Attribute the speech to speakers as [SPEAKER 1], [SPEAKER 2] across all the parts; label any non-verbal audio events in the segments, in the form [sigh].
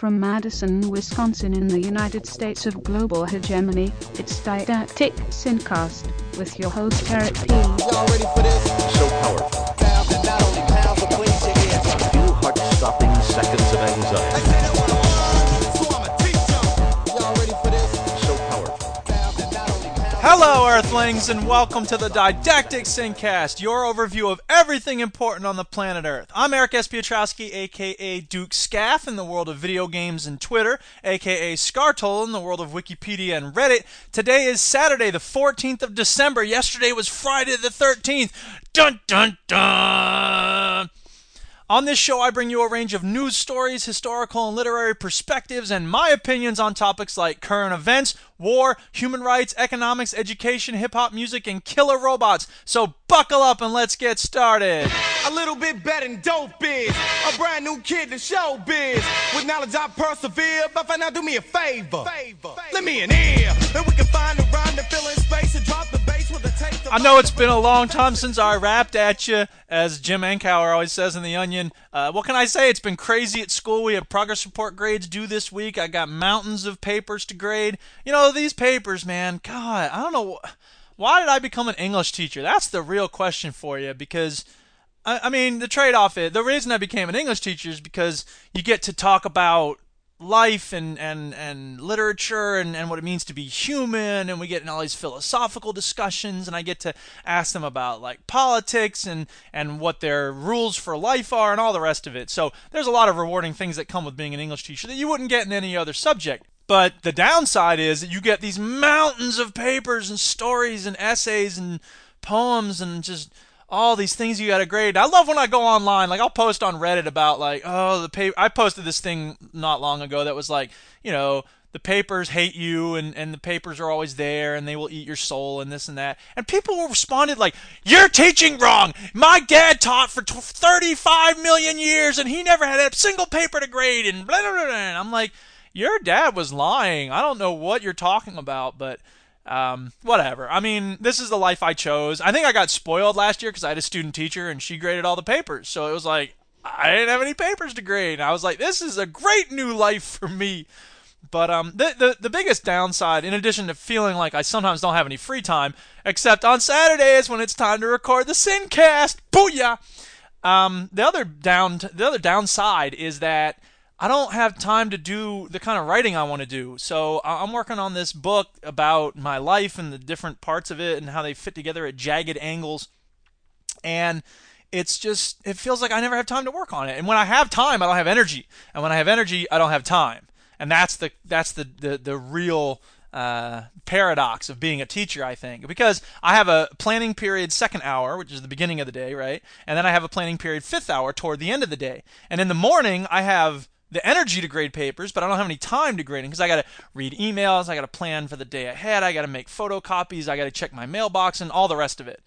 [SPEAKER 1] From Madison, Wisconsin in the United States of global hegemony, it's Didactic Syncast with your host Eric P.
[SPEAKER 2] Y'all ready for this?
[SPEAKER 3] so powerful.
[SPEAKER 2] Sound that not only pounds but cleans your.
[SPEAKER 3] Few heart-stopping seconds of anxiety.
[SPEAKER 4] Hello, Earthlings, and welcome to the Didactic Syncast, your overview of everything important on the planet Earth. I'm Eric S. Piotrowski, aka Duke Scaff, in the world of video games and Twitter, aka Scartol in the world of Wikipedia and Reddit. Today is Saturday, the 14th of December. Yesterday was Friday the 13th. Dun dun dun! On this show, I bring you a range of news stories, historical and literary perspectives, and my opinions on topics like current events, war, human rights, economics, education, hip hop music, and killer robots. So buckle up and let's get started.
[SPEAKER 2] A little bit better than dope is. A brand new kid to show biz. With knowledge I persevere, but for now do me a favor. Let me an ear. And we can find a rhyme to fill in space and drop the
[SPEAKER 4] I know it's been a long time since I rapped at you, as Jim Anchower always says in The Onion. Uh, what can I say? It's been crazy at school. We have progress report grades due this week. I got mountains of papers to grade. You know, these papers, man, God, I don't know. Why did I become an English teacher? That's the real question for you because. I I mean, the trade off is the reason I became an English teacher is because you get to talk about life and, and, and literature and, and what it means to be human and we get in all these philosophical discussions and I get to ask them about like politics and, and what their rules for life are and all the rest of it. So there's a lot of rewarding things that come with being an English teacher that you wouldn't get in any other subject. But the downside is that you get these mountains of papers and stories and essays and poems and just all these things you got to grade. I love when I go online. Like I'll post on Reddit about like, oh, the paper. I posted this thing not long ago that was like, you know, the papers hate you and and the papers are always there and they will eat your soul and this and that. And people responded like, you're teaching wrong. My dad taught for tw 35 million years and he never had a single paper to grade and blah blah. blah. And I'm like, your dad was lying. I don't know what you're talking about, but um, whatever. I mean, this is the life I chose. I think I got spoiled last year because I had a student teacher and she graded all the papers. So it was like, I didn't have any papers to grade. I was like, this is a great new life for me. But um, the, the the biggest downside, in addition to feeling like I sometimes don't have any free time, except on Saturdays when it's time to record the Syncast, booyah! Um, the other down the other downside is that I don't have time to do the kind of writing I want to do. So I'm working on this book about my life and the different parts of it and how they fit together at jagged angles. And it's just it feels like I never have time to work on it. And when I have time, I don't have energy. And when I have energy, I don't have time. And that's the that's the the, the real uh, paradox of being a teacher, I think, because I have a planning period second hour, which is the beginning of the day, right? And then I have a planning period fifth hour toward the end of the day. And in the morning, I have the energy to grade papers, but I don't have any time to grade them because I got to read emails, I got to plan for the day ahead, I got to make photocopies, I got to check my mailbox, and all the rest of it.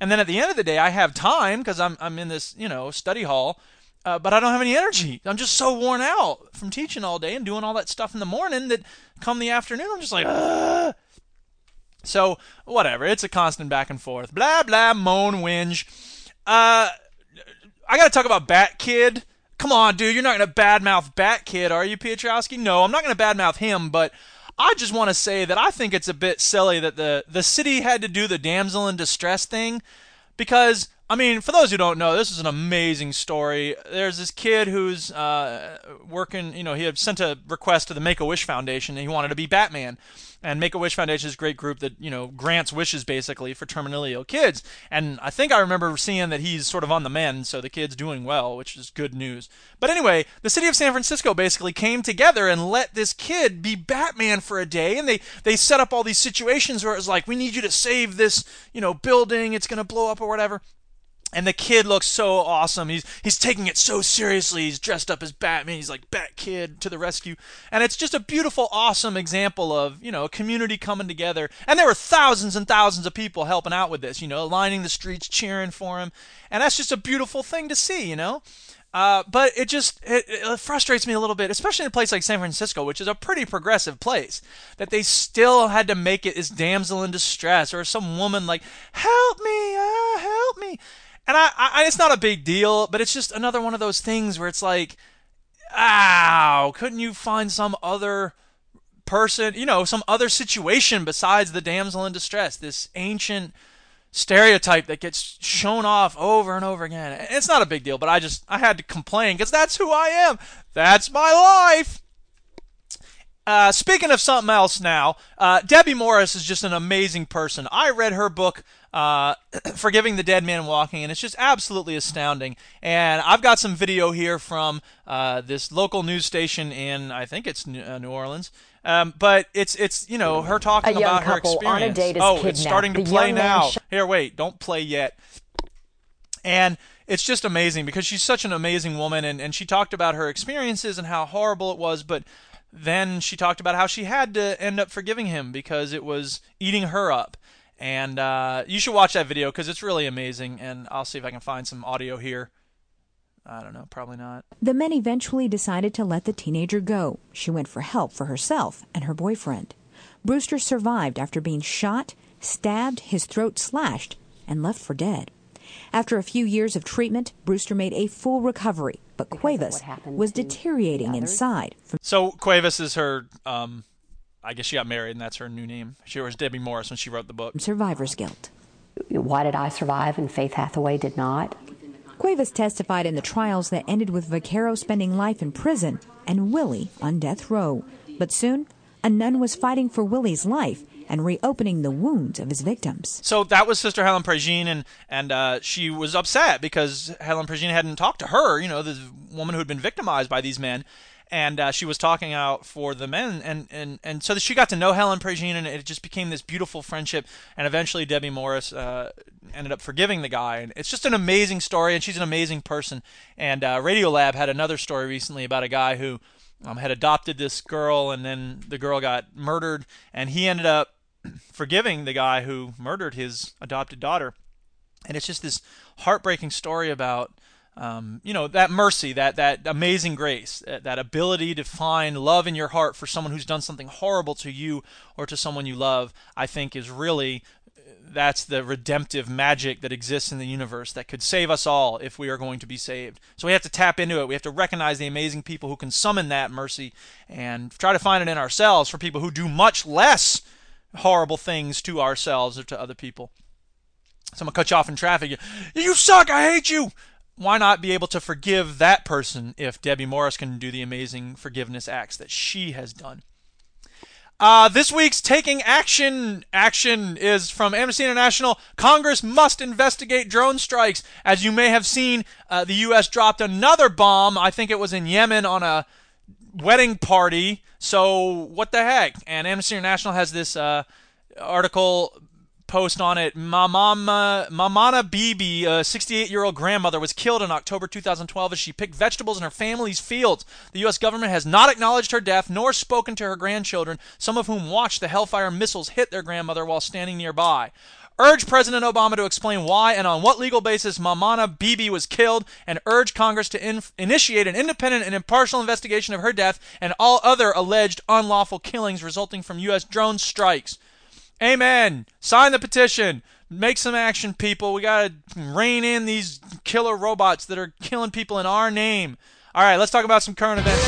[SPEAKER 4] And then at the end of the day, I have time because I'm I'm in this you know study hall, uh, but I don't have any energy. I'm just so worn out from teaching all day and doing all that stuff in the morning that come the afternoon, I'm just like, Ugh. So whatever, it's a constant back and forth. Blah blah, moan, whinge. Uh, I gotta talk about Bat Kid. Come on, dude, you're not gonna badmouth Bat Kid, are you, Piotrowski? No, I'm not gonna badmouth him, but I just want to say that I think it's a bit silly that the the city had to do the damsel in distress thing, because I mean, for those who don't know, this is an amazing story. There's this kid who's uh, working, you know, he had sent a request to the Make a Wish Foundation and he wanted to be Batman. And Make a Wish Foundation is a great group that, you know, grants wishes basically for terminally ill kids. And I think I remember seeing that he's sort of on the mend, so the kid's doing well, which is good news. But anyway, the city of San Francisco basically came together and let this kid be Batman for a day. And they, they set up all these situations where it was like, we need you to save this, you know, building, it's going to blow up or whatever. And the kid looks so awesome. He's he's taking it so seriously. He's dressed up as Batman. He's like Bat Kid to the rescue. And it's just a beautiful, awesome example of, you know, a community coming together. And there were thousands and thousands of people helping out with this, you know, lining the streets, cheering for him. And that's just a beautiful thing to see, you know? Uh, but it just it, it frustrates me a little bit, especially in a place like San Francisco, which is a pretty progressive place, that they still had to make it as damsel in distress or some woman like, "Help me, ah, help me," and I, I, it's not a big deal, but it's just another one of those things where it's like, ow, couldn't you find some other person, you know, some other situation besides the damsel in distress? This ancient stereotype that gets shown off over and over again. It's not a big deal, but I just I had to complain because that's who I am. That's my life. Uh, speaking of something else now, uh, Debbie Morris is just an amazing person. I read her book, uh, [clears throat] Forgiving the Dead Man Walking, and it's just absolutely astounding. And I've got some video here from uh, this local news station in, I think it's New, uh, Orleans. Um, but it's it's you know her talking
[SPEAKER 5] A young
[SPEAKER 4] about her
[SPEAKER 5] couple on a
[SPEAKER 4] experience. oh,
[SPEAKER 5] kidnapped.
[SPEAKER 4] it's starting to
[SPEAKER 5] The
[SPEAKER 4] play now.
[SPEAKER 5] sh-
[SPEAKER 4] Here, wait, don't play yet and it's just amazing because she's such an amazing woman and, and she talked about her experiences and how horrible it was but then she talked about how she had to end up forgiving him because it was eating her up and uh, you should watch that video because it's really amazing and i'll see if i can find some audio here i don't know probably not
[SPEAKER 6] The men eventually decided to let the teenager go. She went for help for herself and her boyfriend. Brewster survived after being shot, stabbed, his throat slashed, and left for dead. After a few years of treatment, Brewster made a full recovery, but
[SPEAKER 5] of
[SPEAKER 6] Cuevas was deteriorating inside
[SPEAKER 4] so cuevas is her um, i guess she got married and that's her new name she was debbie morris when she wrote the book
[SPEAKER 6] survivor's guilt.
[SPEAKER 5] Why did I survive and Faith Hathaway did not?
[SPEAKER 6] Cuevas testified in the trials that ended with Vaccaro spending life in prison and Willie on death row. But soon, a nun was fighting for Willie's life and reopening the wounds of his victims.
[SPEAKER 4] So that was Sister Helen Prejean, and and uh, she was upset because Helen Prejean hadn't talked to her, you know, the woman who had been victimized by these men, and uh, she was talking out for the men, and and and so she got to know Helen Prejean, and it just became this beautiful friendship, and eventually Debbie Morris uh, ended up forgiving the guy, and it's just an amazing story, and she's an amazing person, and uh, Radiolab had another story recently about a guy who. Um, had adopted this girl, and then the girl got murdered, and he ended up forgiving the guy who murdered his adopted daughter. And it's just this heartbreaking story about, um, you know, that mercy, that that amazing grace, that, that ability to find love in your heart for someone who's done something horrible to you or to someone you love. I think is really that's the redemptive magic that exists in the universe that could save us all if we are going to be saved. So we have to tap into it. We have to recognize the amazing people who can summon that mercy and try to find it in ourselves for people who do much less horrible things to ourselves or to other people. Someone cut you off in traffic. You suck. I hate you. Why not be able to forgive that person if Debbie Morris can do the amazing forgiveness acts that she has done? Uh, this week's Taking Action action is from Amnesty International. Congress must investigate drone strikes. As you may have seen, uh, the U.S. dropped another bomb. I think it was in Yemen on a wedding party. So what the heck? And Amnesty International has this uh, article post on it. Mamama, Mamana Bibi, a 68-year-old grandmother, was killed in October 2012 as she picked vegetables in her family's fields. The U.S. government has not acknowledged her death nor spoken to her grandchildren, some of whom watched the Hellfire missiles hit their grandmother while standing nearby. Urge President Obama to explain why and on what legal basis Mamana Bibi was killed, and urge Congress to in- initiate an independent and impartial investigation of her death and all other alleged unlawful killings resulting from U.S. drone strikes. Amen. Sign the petition. Make some action, people. We got to rein in these killer robots that are killing people in our name. All right, let's talk about some current events.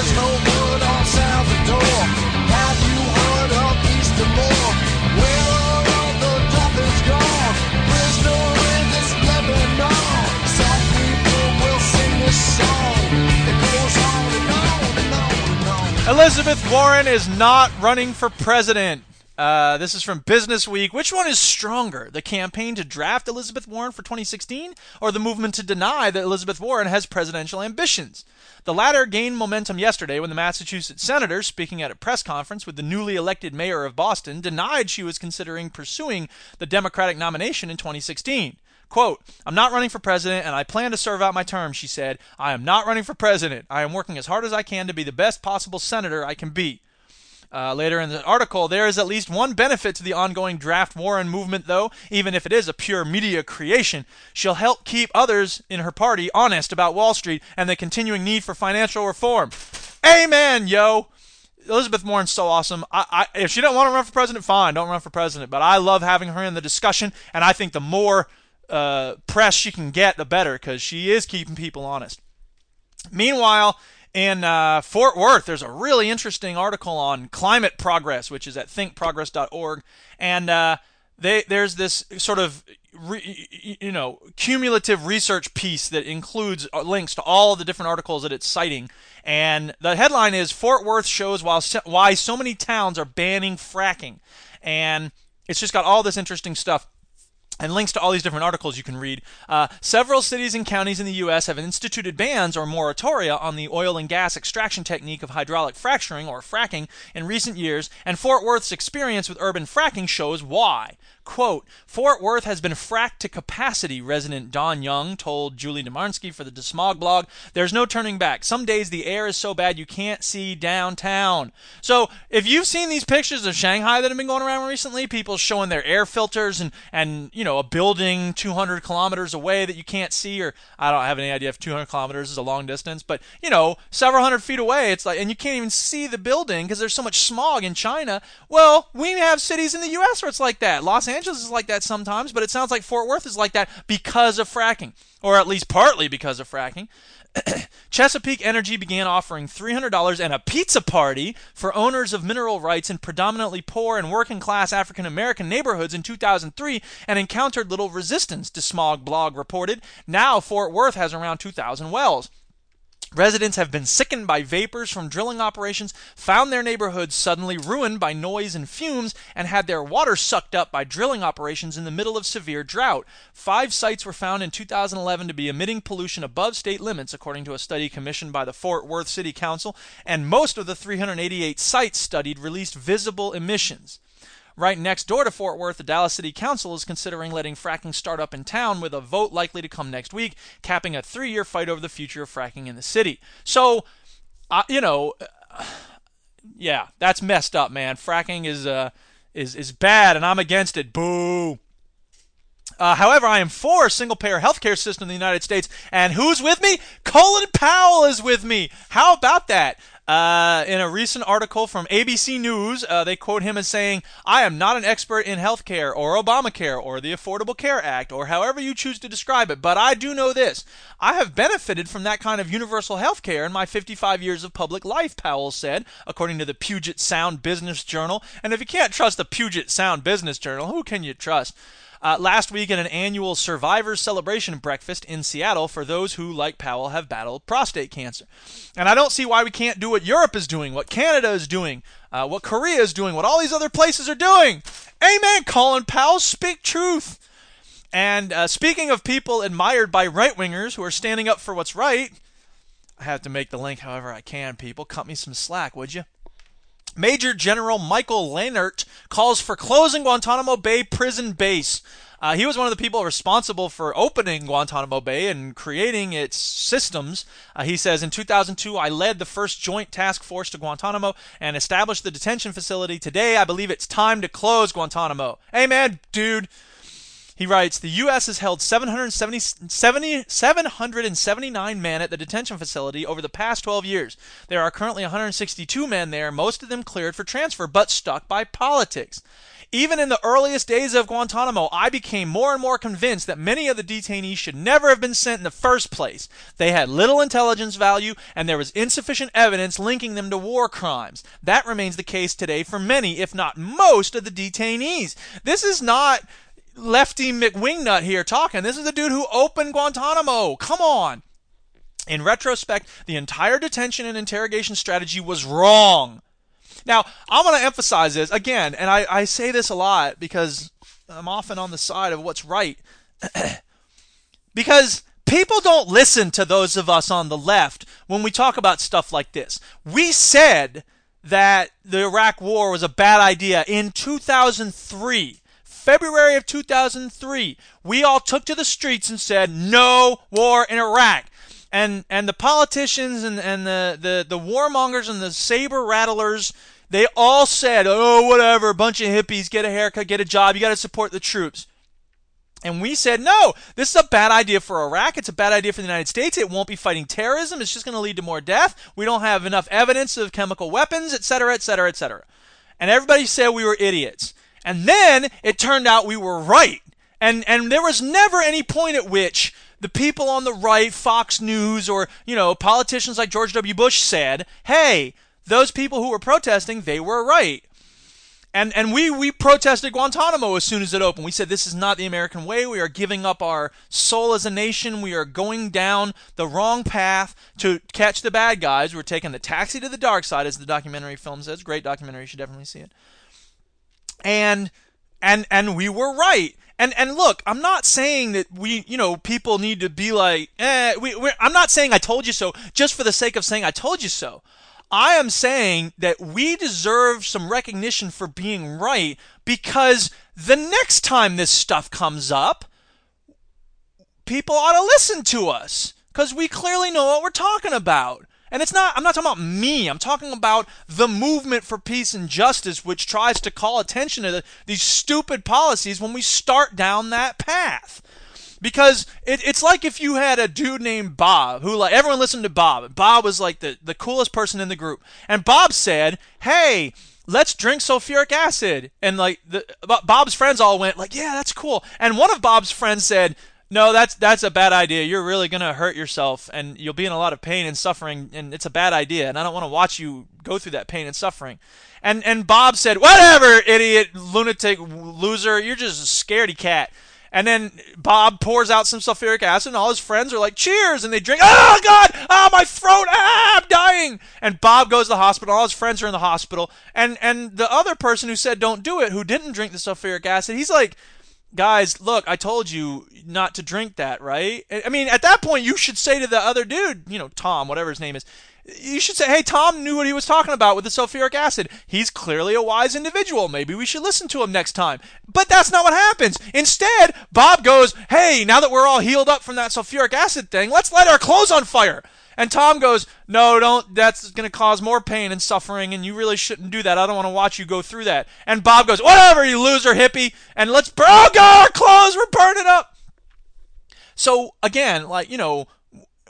[SPEAKER 4] Elizabeth Warren is not running for president. Uh, this is from Business Week. Which one is stronger, the campaign to draft Elizabeth Warren for 2016 or the movement to deny that Elizabeth Warren has presidential ambitions? The latter gained momentum yesterday when the Massachusetts senator, speaking at a press conference with the newly elected mayor of Boston, denied she was considering pursuing the Democratic nomination in 2016. Quote, I'm not running for president and I plan to serve out my term, she said. I am not running for president. I am working as hard as I can to be the best possible senator I can be. Uh, later in the article, there is at least one benefit to the ongoing draft Warren movement, though, even if it is a pure media creation. She'll help keep others in her party honest about Wall Street and the continuing need for financial reform. Amen, yo! Elizabeth Warren's so awesome. I, I, if she don't want to run for president, fine, don't run for president. But I love having her in the discussion, and I think the more uh, press she can get, the better, because she is keeping people honest. Meanwhile, in uh, Fort Worth, there's a really interesting article on climate progress, which is at thinkprogress.org, and uh, they, there's this sort of re, you know cumulative research piece that includes uh, links to all the different articles that it's citing. And the headline is Fort Worth shows why why so many towns are banning fracking, and it's just got all this interesting stuff and links to all these different articles you can read. Uh, several cities and counties in the U.S. have instituted bans or moratoria on the oil and gas extraction technique of hydraulic fracturing or fracking in recent years, and Fort Worth's experience with urban fracking shows why. Quote, Fort Worth has been fracked to capacity, resident Don Young told Julie Dermansky for the DeSmog blog. There's no turning back. Some days the air is so bad you can't see downtown. So if you've seen these pictures of Shanghai that have been going around recently, people showing their air filters and, and you know, a building 200 kilometers away that you can't see, or I don't have any idea if 200 kilometers is a long distance, but, you know, several hundred feet away, it's like, and you can't even see the building because there's so much smog in China. Well, we have cities in the U.S. where it's like that. Los Angeles Angeles is like that sometimes, but it sounds like Fort Worth is like that because of fracking, or at least partly because of fracking. [clears throat] Chesapeake Energy began offering $300 and a pizza party for owners of mineral rights in predominantly poor and working class African American neighborhoods in 2003 and encountered little resistance, DeSmog blog reported. Now Fort Worth has around 2,000 wells. Residents have been sickened by vapors from drilling operations, found their neighborhoods suddenly ruined by noise and fumes, and had their water sucked up by drilling operations in the middle of severe drought. Five sites were found in 2011 to be emitting pollution above state limits, according to a study commissioned by the Fort Worth City Council, and most of the 388 sites studied released visible emissions. Right next door to Fort Worth, the Dallas City Council is considering letting fracking start up in town with a vote likely to come next week, capping a three year fight over the future of fracking in the city. So, uh, you know, uh, yeah, that's messed up, man. Fracking is, uh, is, is bad, and I'm against it. Boo. Uh, however, I am for a single payer healthcare system in the United States. And who's with me? Colin Powell is with me. How about that? Uh, in a recent article from ABC News, uh, they quote him as saying, I am not an expert in healthcare or Obamacare or the Affordable Care Act or however you choose to describe it, but I do know this. I have benefited from that kind of universal health care in my 55 years of public life, Powell said, according to the Puget Sound Business Journal. And if you can't trust the Puget Sound Business Journal, who can you trust? Uh, last week at an annual Survivors Celebration breakfast in Seattle for those who, like Powell, have battled prostate cancer. And I don't see why we can't do what Europe is doing, what Canada is doing, uh, what Korea is doing, what all these other places are doing. Amen, Colin Powell, speak truth. And uh, speaking of people admired by right wingers who are standing up for what's right, I have to make the link however I can, people. Cut me some slack, would you? Major General Michael Lehnert calls for closing Guantanamo Bay prison base. Uh, he was one of the people responsible for opening Guantanamo Bay and creating its systems. Uh, he says, In 2002, I led the first joint task force to Guantanamo and established the detention facility. Today, I believe it's time to close Guantanamo. Amen, dude. He writes, the U.S. has held 770, 70, 779 men at the detention facility over the past 12 years. There are currently 162 men there, most of them cleared for transfer, but stuck by politics. Even in the earliest days of Guantanamo, I became more and more convinced that many of the detainees should never have been sent in the first place. They had little intelligence value, and there was insufficient evidence linking them to war crimes. That remains the case today for many, if not most, of the detainees. This is not lefty McWingnut here talking. This is the dude who opened Guantanamo. Come on. In retrospect, the entire detention and interrogation strategy was wrong. Now, I want to emphasize this again, and I, I say this a lot because I'm often on the side of what's right. [clears throat] because people don't listen to those of us on the left when we talk about stuff like this. We said that the Iraq War was a bad idea in 2003. February of 2003, we all took to the streets and said, no war in Iraq. And, and the politicians and, and the, the, the warmongers and the saber rattlers, they all said, oh, whatever, bunch of hippies, get a haircut, get a job, you got to support the troops. And we said, no, this is a bad idea for Iraq. It's a bad idea for the United States. It won't be fighting terrorism. It's just going to lead to more death. We don't have enough evidence of chemical weapons, et cetera, et cetera, et cetera. And everybody said we were idiots. And then it turned out we were right. And, and there was never any point at which the people on the right, Fox News, or, you know, politicians like George W. Bush said, hey, those people who were protesting, they were right. And, and we, we protested Guantanamo as soon as it opened. We said this is not the American way. We are giving up our soul as a nation. We are going down the wrong path to catch the bad guys. We're taking the taxi to the dark side, as the documentary film says. Great documentary. You should definitely see it. And and and we were right. And and look, I'm not saying that we, you know, people need to be like, eh. We, I'm not saying I told you so just for the sake of saying I told you so. I am saying that we deserve some recognition for being right because the next time this stuff comes up, people ought to listen to us because we clearly know what we're talking about. And it's not, I'm not talking about me. I'm talking about the movement for peace and justice, which tries to call attention to the, these stupid policies when we start down that path. Because it, it's like if you had a dude named Bob who like everyone listened to Bob. Bob was like the, the coolest person in the group. And Bob said, Hey, let's drink sulfuric acid. And like the Bob's friends all went like, Yeah, that's cool. And one of Bob's friends said, no, that's that's a bad idea. You're really gonna hurt yourself, and you'll be in a lot of pain and suffering, and it's a bad idea. And I don't want to watch you go through that pain and suffering. And and Bob said, "Whatever, idiot, lunatic, loser. You're just a scaredy cat." And then Bob pours out some sulfuric acid, and all his friends are like, "Cheers!" And they drink. Oh God! Ah, my throat! Ah, I'm dying! And Bob goes to the hospital. All his friends are in the hospital, and and the other person who said don't do it, who didn't drink the sulfuric acid, he's like guys, look, I told you not to drink that, right? I mean, at that point, you should say to the other dude, you know, Tom, whatever his name is, you should say, hey, Tom knew what he was talking about with the sulfuric acid. He's clearly a wise individual. Maybe we should listen to him next time. But that's not what happens. Instead, Bob goes, hey, now that we're all healed up from that sulfuric acid thing, let's light our clothes on fire. And Tom goes, No, don't. That's going to cause more pain and suffering, and you really shouldn't do that. I don't want to watch you go through that. And Bob goes, Whatever, you loser hippie, and let's burn. Oh, God, our clothes, we're burning up. So, again, like, you know,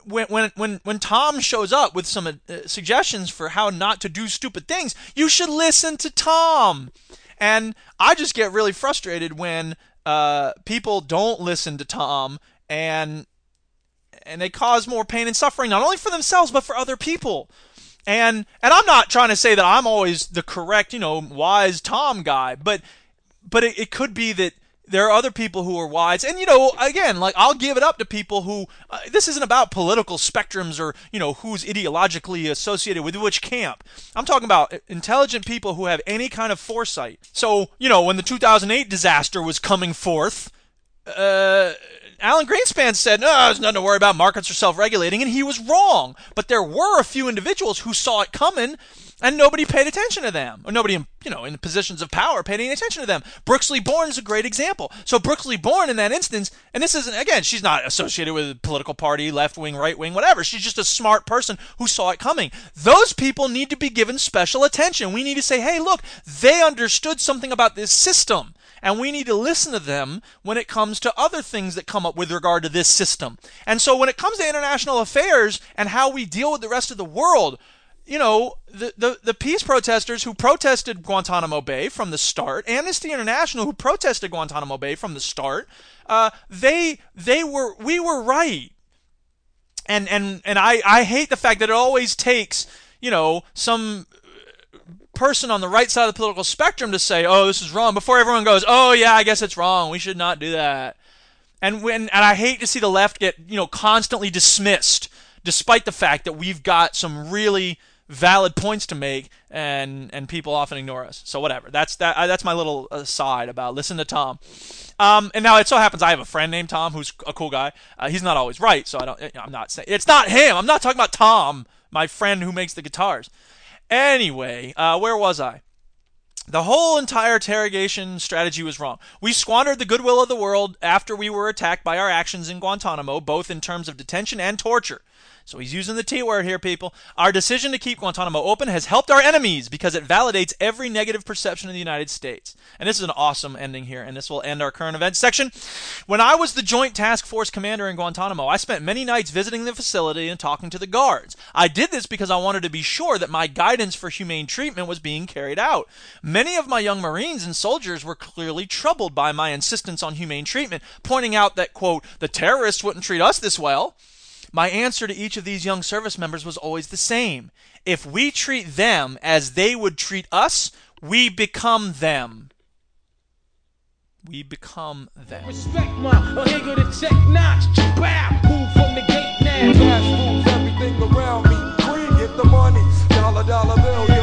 [SPEAKER 4] when when when when Tom shows up with some uh, suggestions for how not to do stupid things, you should listen to Tom. And I just get really frustrated when uh, people don't listen to Tom and and they cause more pain and suffering not only for themselves but for other people. And and I'm not trying to say that I'm always the correct, you know, wise Tom guy, but but it, it could be that there are other people who are wise. And you know again like i'll give it up to people who uh, this isn't about political spectrums or you know who's ideologically associated with which camp. I'm talking about intelligent people who have any kind of foresight. So you know when the 2008 disaster was coming forth uh, Alan Greenspan said, no, there's nothing to worry about. Markets are self-regulating, and he was wrong. But there were a few individuals who saw it coming, and nobody paid attention to them, or nobody, in, you know, in positions of power paid any attention to them. Brooksley Born is a great example. So Brooksley Born, in that instance, and this isn't again, she's not associated with a political party, left wing, right wing, whatever. She's just a smart person who saw it coming. Those people need to be given special attention. We need to say, hey, look, they understood something about this system and we need to listen to them when it comes to other things that come up with regard to this system. And so when it comes to international affairs and how we deal with the rest of the world, you know, the, the, the peace protesters who protested Guantanamo Bay from the start, Amnesty International who protested Guantanamo Bay from the start, uh, they they were we were right. And and and I, I hate the fact that it always takes, you know, some person on the right side of the political spectrum to say, "Oh, this is wrong," before everyone goes, "Oh, yeah, I guess it's wrong. We should not do that." And when and I hate to see the left get you know constantly dismissed, despite the fact that we've got some really valid points to make, and and people often ignore us. So whatever. That's that. That's my little aside about listen to Tom. Um, and now it so happens I have a friend named Tom who's a cool guy. Uh, he's not always right, so I don't. I'm not saying it's not him. I'm not talking about Tom, my friend who makes the guitars. Anyway, uh, where was I? The whole entire interrogation strategy was wrong. We squandered the goodwill of the world after we were attacked by our actions in Guantanamo, both in terms of detention and torture. So he's using the T word here, people. Our decision to keep Guantanamo open has helped our enemies because it validates every negative perception of the United States. And this is an awesome ending here, and this will end our current events section. When I was the Joint Task Force commander in Guantanamo, I spent many nights visiting the facility and talking to the guards. I did this because I wanted to be sure that my guidance for humane treatment was being carried out. Many of my young Marines and soldiers were clearly troubled by my insistence on humane treatment, pointing out that, quote, the terrorists wouldn't treat us this well. My answer to each of these young service members was always the same. If we treat them as they would treat us, we become them. We become them.
[SPEAKER 7] Respect my uh, Ohega the check move from the gate now.
[SPEAKER 8] Moves everything around me. Green, get the money. Dollar, dollar bill,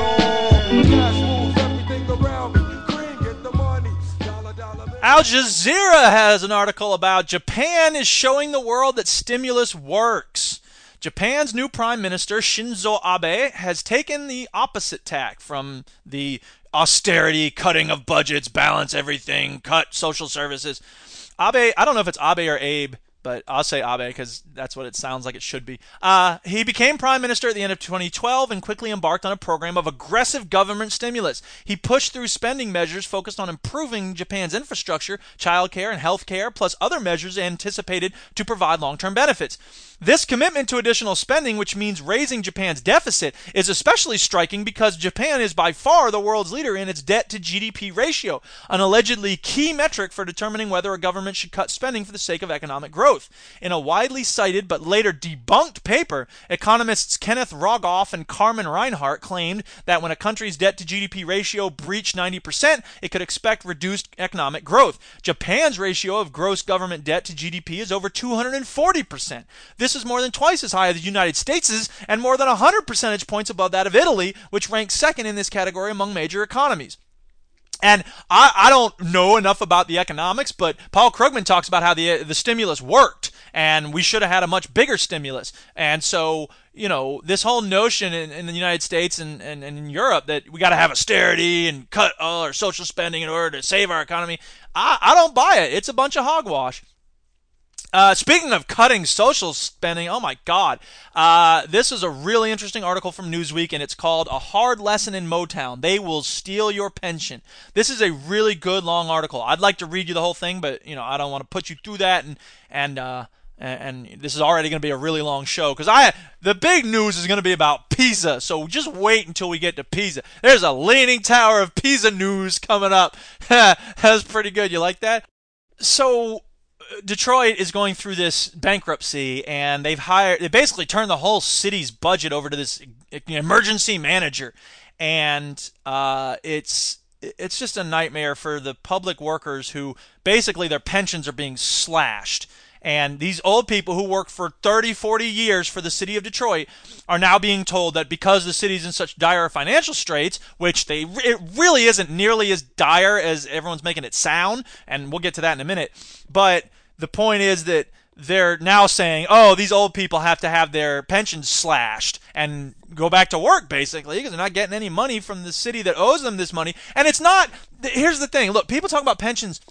[SPEAKER 4] Al Jazeera has an article about Japan is showing the world that stimulus works. Japan's new prime minister Shinzo Abe has taken the opposite tack from the austerity, cutting of budgets, balance everything, cut social services. Abe, I don't know if it's Abe or Abe, but I'll say Abe because that's what it sounds like it should be. Uh, he became prime minister at the end of 2012 and quickly embarked on a program of aggressive government stimulus. He pushed through spending measures focused on improving Japan's infrastructure, childcare, and health care, plus other measures anticipated to provide long term benefits. This commitment to additional spending, which means raising Japan's deficit, is especially striking because Japan is by far the world's leader in its debt to GDP ratio, an allegedly key metric for determining whether a government should cut spending for the sake of economic growth. In a widely cited but later debunked paper, economists Kenneth Rogoff and Carmen Reinhart claimed that when a country's debt to GDP ratio breached 90%, it could expect reduced economic growth. Japan's ratio of gross government debt to GDP is over 240%. This is more than twice as high as the United States' and more than 100 percentage points above that of Italy, which ranks second in this category among major economies. And I, I don't know enough about the economics, but Paul Krugman talks about how the the stimulus worked, and we should have had a much bigger stimulus. And so, you know, this whole notion in, in the United States and, and, and in Europe that we got to have austerity and cut all our social spending in order to save our economy, I, I don't buy it. It's a bunch of hogwash. Uh, speaking of cutting social spending, oh my God, uh, this is a really interesting article from Newsweek, and it's called "A Hard Lesson in Motown." They will steal your pension. This is a really good long article. I'd like to read you the whole thing, but you know I don't want to put you through that, and and uh, and, this is already going to be a really long show because I the big news is going to be about Pisa. So just wait until we get to Pisa. There's a Leaning Tower of Pisa news coming up. [laughs] That's pretty good. You like that? So Detroit is going through this bankruptcy, and they've hired. They basically turned the whole city's budget over to this emergency manager, and uh, it's it's just a nightmare for the public workers who basically their pensions are being slashed. And these old people who worked for 30, 40 years for the city of Detroit are now being told that because the city's in such dire financial straits, which they it really isn't nearly as dire as everyone's making it sound, and we'll get to that in a minute. But the point is that they're now saying, oh, these old people have to have their pensions slashed and go back to work, basically, because they're not getting any money from the city that owes them this money. And it's not, here's the thing look, people talk about pensions.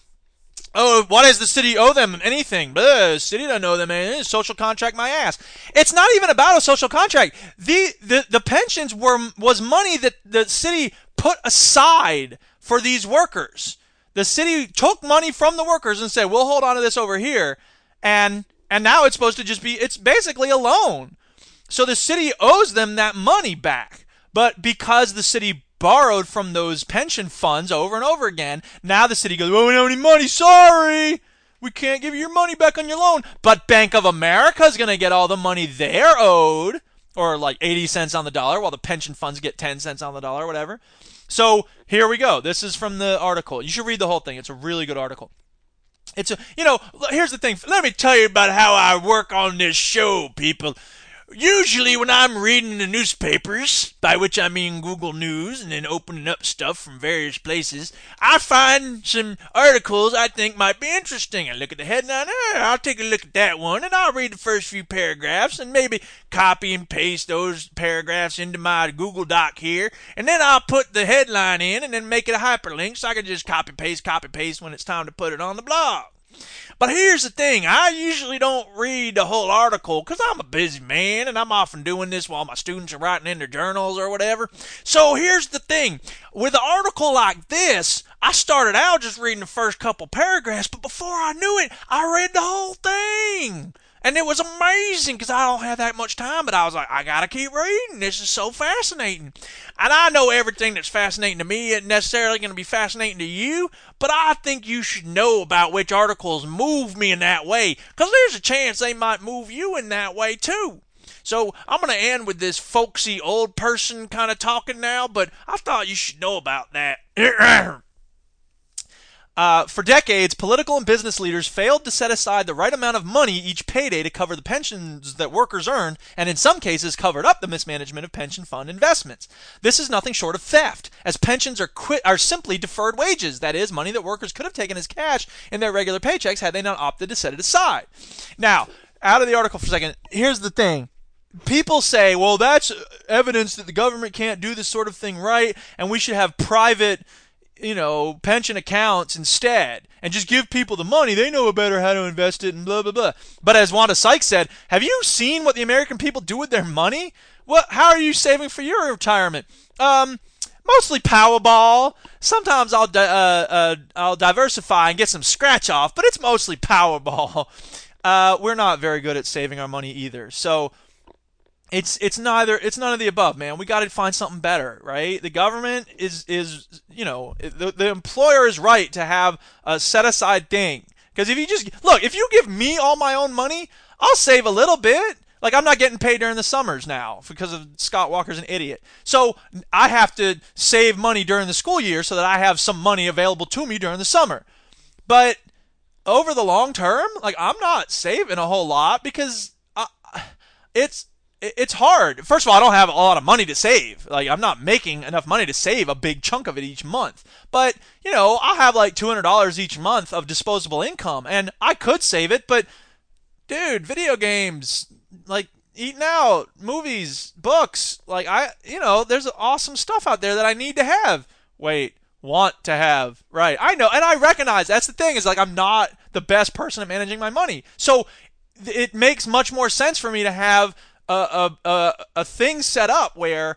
[SPEAKER 4] Oh, why does the city owe them anything? Blah, the city doesn't owe them anything. Social contract, my ass. It's not even about a social contract. The, the, the pensions were, was money that the city put aside for these workers. The city took money from the workers and said, "We'll hold on to this over here," and and now it's supposed to just be it's basically a loan. So the city owes them that money back. But because the city borrowed from those pension funds over and over again, now the city goes, "Well, we don't have any money. Sorry." We can't give you your money back on your loan. But Bank of America is going to get all the money they're owed, or like 80 cents on the dollar, while the pension funds get 10 cents on the dollar, whatever. So here we go. This is from the article. You should read the whole thing. It's a really good article. It's a, you know, here's the thing. Let me tell you about how I work on this show, people. Usually, when I'm reading the newspapers, by which I mean Google News, and then opening up stuff from various places, I find some articles I think might be interesting. I look at the headline, eh, I'll take a look at that one, and I'll read the first few paragraphs, and maybe copy and paste those paragraphs into my Google Doc here, and then I'll put the headline in, and then make it a hyperlink so I can just copy paste, copy paste when it's time to put it on the blog. But here's the thing I usually don't read the whole article because I'm a busy man and I'm often doing this while my students are writing in their journals or whatever. So here's the thing with an article like this, I started out just reading the first couple paragraphs, but before I knew it, I read the whole thing. And it was amazing because I don't have that much time, but I was like, I gotta keep reading. This is so fascinating. And I know everything that's fascinating to me isn't necessarily to be fascinating to you, but I think you should know about which articles move me in that way because there's a chance they might move you in that way too. So I'm going to end with this folksy old person kind of talking now, but I thought you should know about that. [clears throat] Uh, for decades, political and business leaders failed to set aside the right amount of money each payday to cover the pensions that workers earned, and in some cases covered up the mismanagement of pension fund investments. This is nothing short of theft, as pensions are quit are simply deferred wages, that is, money that workers could have taken as cash in their regular paychecks had they not opted to set it aside. Now, out of the article for a second, here's the thing people say, well, that's evidence that the government can't do this sort of thing right, and we should have private, you know, pension accounts instead, and just give people the money. They know better how to invest it, and blah blah blah. But as Wanda Sykes said, have you seen what the American people do with their money? What? How are you saving for your retirement? Um, mostly Powerball. Sometimes I'll di- uh, uh, I'll diversify and get some scratch off, but it's mostly Powerball. [laughs] Uh, we're not very good at saving our money either. So it's it's neither it's none of the above, man. We got to find something better, right? The government is is you know the the employer is right to have a set aside thing because if you just look, if you give me all my own money, I'll save a little bit. Like I'm not getting paid during the summers now because of Scott Walker's an idiot. So I have to save money during the school year so that I have some money available to me during the summer. But over the long term, like I'm not saving a whole lot because I, it's it's hard. First of all, I don't have a lot of money to save. Like I'm not making enough money to save a big chunk of it each month. But, you know, I have like $200 each month of disposable income and I could save it, but dude, video games, like eating out, movies, books, like I, you know, there's awesome stuff out there that I need to have. Wait, want to have. Right. I know. And I recognize that's the thing is like I'm not the best person at managing my money. So it makes much more sense for me to have a, a, a, a thing set up where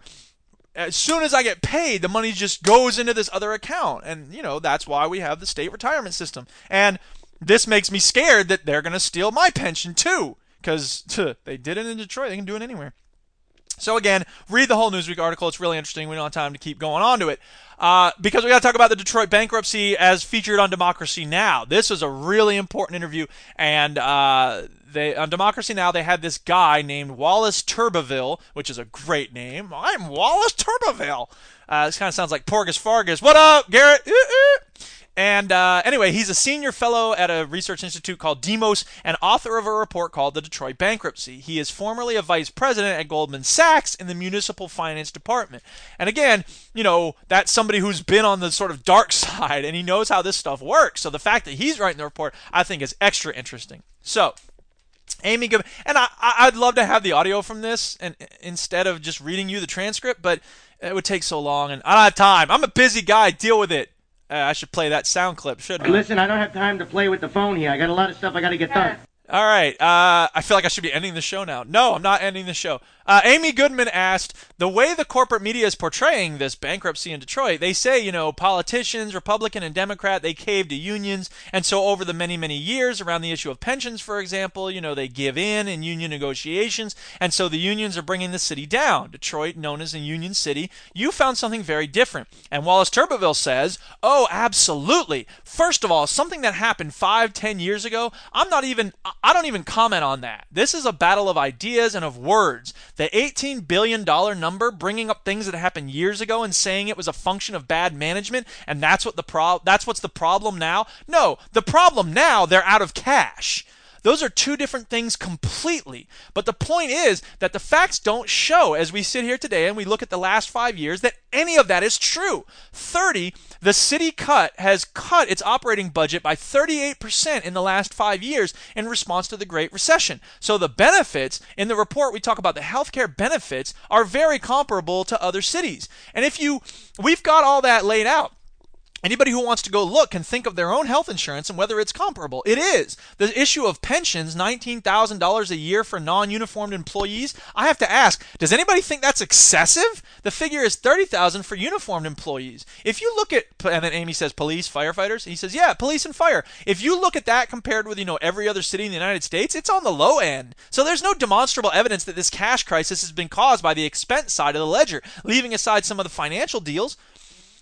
[SPEAKER 4] as soon as I get paid, the money just goes into this other account. And, you know, that's why we have the state retirement system. And this makes me scared that they're going to steal my pension too. Because [laughs] they did it in Detroit, they can do it anywhere. So again, read the whole Newsweek article. It's really interesting. We don't have time to keep going on to it. Uh, because we got to talk about the Detroit bankruptcy as featured on Democracy Now. This was a really important interview, and uh, they on Democracy Now they had this guy named Wallace Turbeville, which is a great name. I'm Wallace Turbeville. Uh, this kind of sounds like Porgus Fargus. What up, Garrett? [laughs] And uh, anyway, he's a senior fellow at a research institute called Demos and author of a report called The Detroit Bankruptcy. He is formerly a vice president at Goldman Sachs in the municipal finance department. And again, you know, that's somebody who's been on the sort of dark [laughs] side and he knows how this stuff works. So the fact that he's writing the report, I think, is extra interesting. So, Amy Goodman, and I, I'd love to have the audio from this, and instead of just reading you the transcript, but it would take so long, and I don't have time. I'm a busy guy. Deal with it. Uh, I should play that sound clip, shouldn't I?
[SPEAKER 9] Listen, I don't have time to play with the phone here. I got a lot of stuff I got to get done.
[SPEAKER 4] All right. Uh, I feel like I should be ending the show now. No, I'm not ending the show. Uh, Amy Goodman asked the way the corporate media is portraying this bankruptcy in Detroit. They say, you know, politicians, Republican and Democrat, they cave to unions, and so over the many, many years around the issue of pensions, for example, you know, they give in in union negotiations, and so the unions are bringing the city down. Detroit, known as a union city, you found something very different. And Wallace Turbeville says, oh, absolutely. First of all, something that happened five, ten years ago, I'm not even. I don't even comment on that. This is a battle of ideas and of words. The $18 billion number, bringing up things that happened years ago and saying it was a function of bad management, and that's what the pro- that's what's the problem now. No, the problem now they're out of cash. Those are two different things completely. But the point is that the facts don't show, as we sit here today and we look at the last five years, that any of that is true. 30, the city cut has cut its operating budget by 38% in the last five years in response to the Great Recession. So the benefits in the report, we talk about the healthcare benefits, are very comparable to other cities. And if you, we've got all that laid out. Anybody who wants to go look can think of their own health insurance and whether it's comparable. It is. The issue of pensions, $19,000 a year for non uniformed employees, I have to ask, does anybody think that's excessive? The figure is 30000 for uniformed employees. If you look at, and then Amy says police, firefighters, he says, yeah, police and fire. If you look at that compared with, you know, every other city in the United States, it's on the low end. So there's no demonstrable evidence that this cash crisis has been caused by the expense side of the ledger, leaving aside some of the financial deals.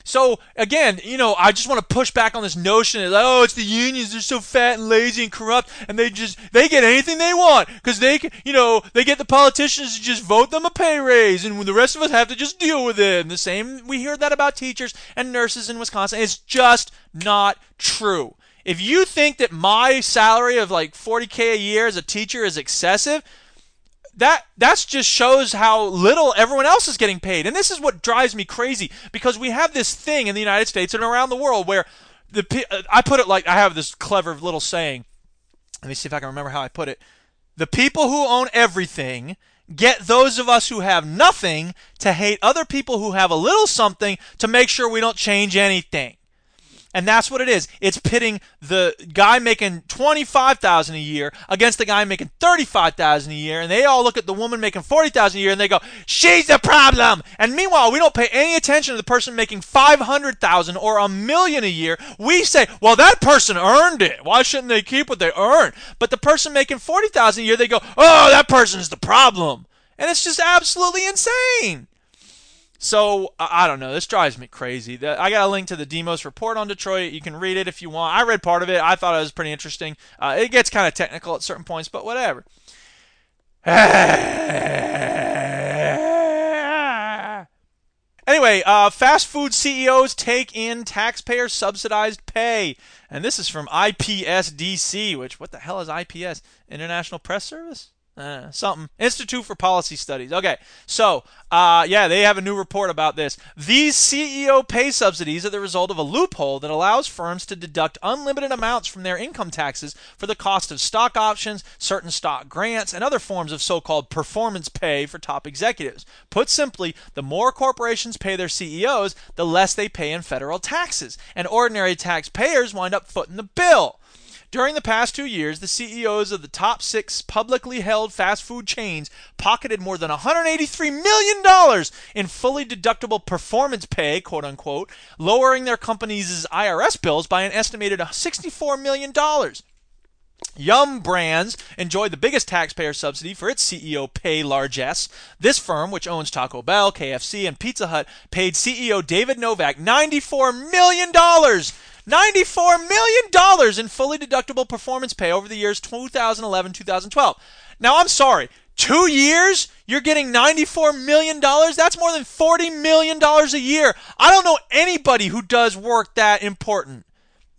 [SPEAKER 4] So again, you know, I just want to push back on this notion that oh, it's the unions. They're so fat and lazy and corrupt, and they just they get anything they want because they, you know, they get the politicians to just vote them a pay raise, and the rest of us have to just deal with it. And the same, we hear that about teachers and nurses in Wisconsin. It's just not true. If you think that my salary of like 40k a year as a teacher is excessive, that that's just shows how little everyone else is getting paid. And this is what drives me crazy because we have this thing in the United States and around the world where the uh, I put it like I have this clever little saying. Let me see if I can remember how I put it. The people who own everything get those of us who have nothing to hate other people who have a little something to make sure we don't change anything. And that's what it is. It's pitting the guy making 25,000 a year against the guy making 35,000 a year and they all look at the woman making 40,000 a year and they go, "She's the problem." And meanwhile, we don't pay any attention to the person making 500,000 or a million a year. We say, "Well, that person earned it. Why shouldn't they keep what they earn?" But the person making 40,000 a year, they go, "Oh, that person's the problem." And it's just absolutely insane. So I don't know. This drives me crazy. I got a link to the Demos report on Detroit. You can read it if you want. I read part of it. I thought it was pretty interesting. Uh, it gets kind of technical at certain points, but whatever. [sighs] Anyway, uh, fast food CEOs take in taxpayer subsidized pay. And this is from IPSDC, which, what the hell is IPS? International Press Service? Uh, something. Institute for Policy Studies. Okay, so uh, yeah, they have a new report about this. These CEO pay subsidies are the result of a loophole that allows firms to deduct unlimited amounts from their income taxes for the cost of stock options, certain stock grants, and other forms of so-called performance pay for top executives. Put simply, the more corporations pay their CEOs, the less they pay in federal taxes, and ordinary taxpayers wind up footing the bill. During the past two years, the CEOs of the top six publicly held fast food chains pocketed more than $183 million in fully deductible performance pay, quote unquote, lowering their companies' IRS bills by an estimated $64 million. Yum Brands enjoyed the biggest taxpayer subsidy for its CEO pay largesse. This firm, which owns Taco Bell, KFC, and Pizza Hut, paid CEO David Novak $94 million $94 million in fully deductible performance pay over the years 2011 2012. Now, I'm sorry, two years, you're getting $94 million? That's more than $40 million a year. I don't know anybody who does work that important.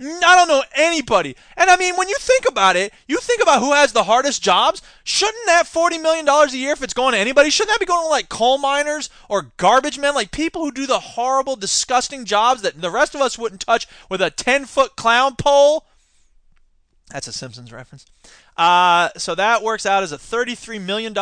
[SPEAKER 4] I don't know anybody. And I mean, when you think about it, you think about who has the hardest jobs. Shouldn't that $40 million a year, if it's going to anybody, shouldn't that be going to like coal miners or garbage men? Like people who do the horrible, disgusting jobs that the rest of us wouldn't touch with a 10 foot clown pole? That's a Simpsons reference. Uh, so that works out as a $33 million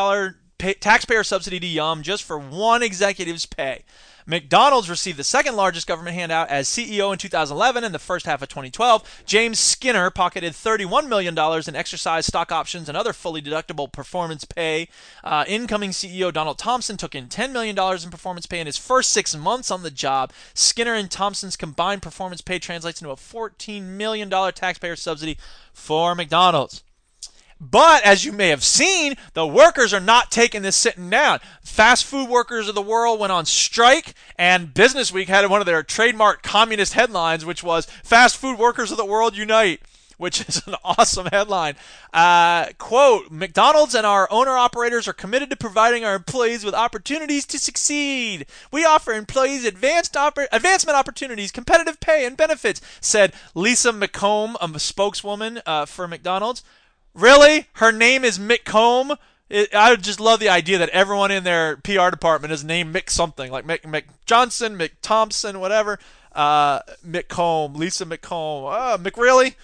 [SPEAKER 4] pay, taxpayer subsidy to Yum just for one executive's pay. McDonald's received the second largest government handout as CEO in 2011 and the first half of 2012. James Skinner pocketed $31 million in exercise stock options and other fully deductible performance pay. Uh, incoming CEO Donald Thompson took in $10 million in performance pay in his first six months on the job. Skinner and Thompson's combined performance pay translates into a $14 million taxpayer subsidy for McDonald's. But as you may have seen, the workers are not taking this sitting down. Fast food workers of the world went on strike, and Business Week had one of their trademark communist headlines, which was Fast Food Workers of the World Unite which [laughs] is an awesome headline. Uh, quote McDonald's and our owner operators are committed to providing our employees with opportunities to succeed. We offer employees advanced oper- advancement opportunities, competitive pay, and benefits, said Lisa McComb, a spokeswoman uh, for McDonald's. Really? Her name is Mick Comb? It, I just love the idea that everyone in their PR department is named Mick something, like Mick, Mick Johnson, Mick Thompson, whatever. Uh, Mick Comb, Lisa McComb, uh, really?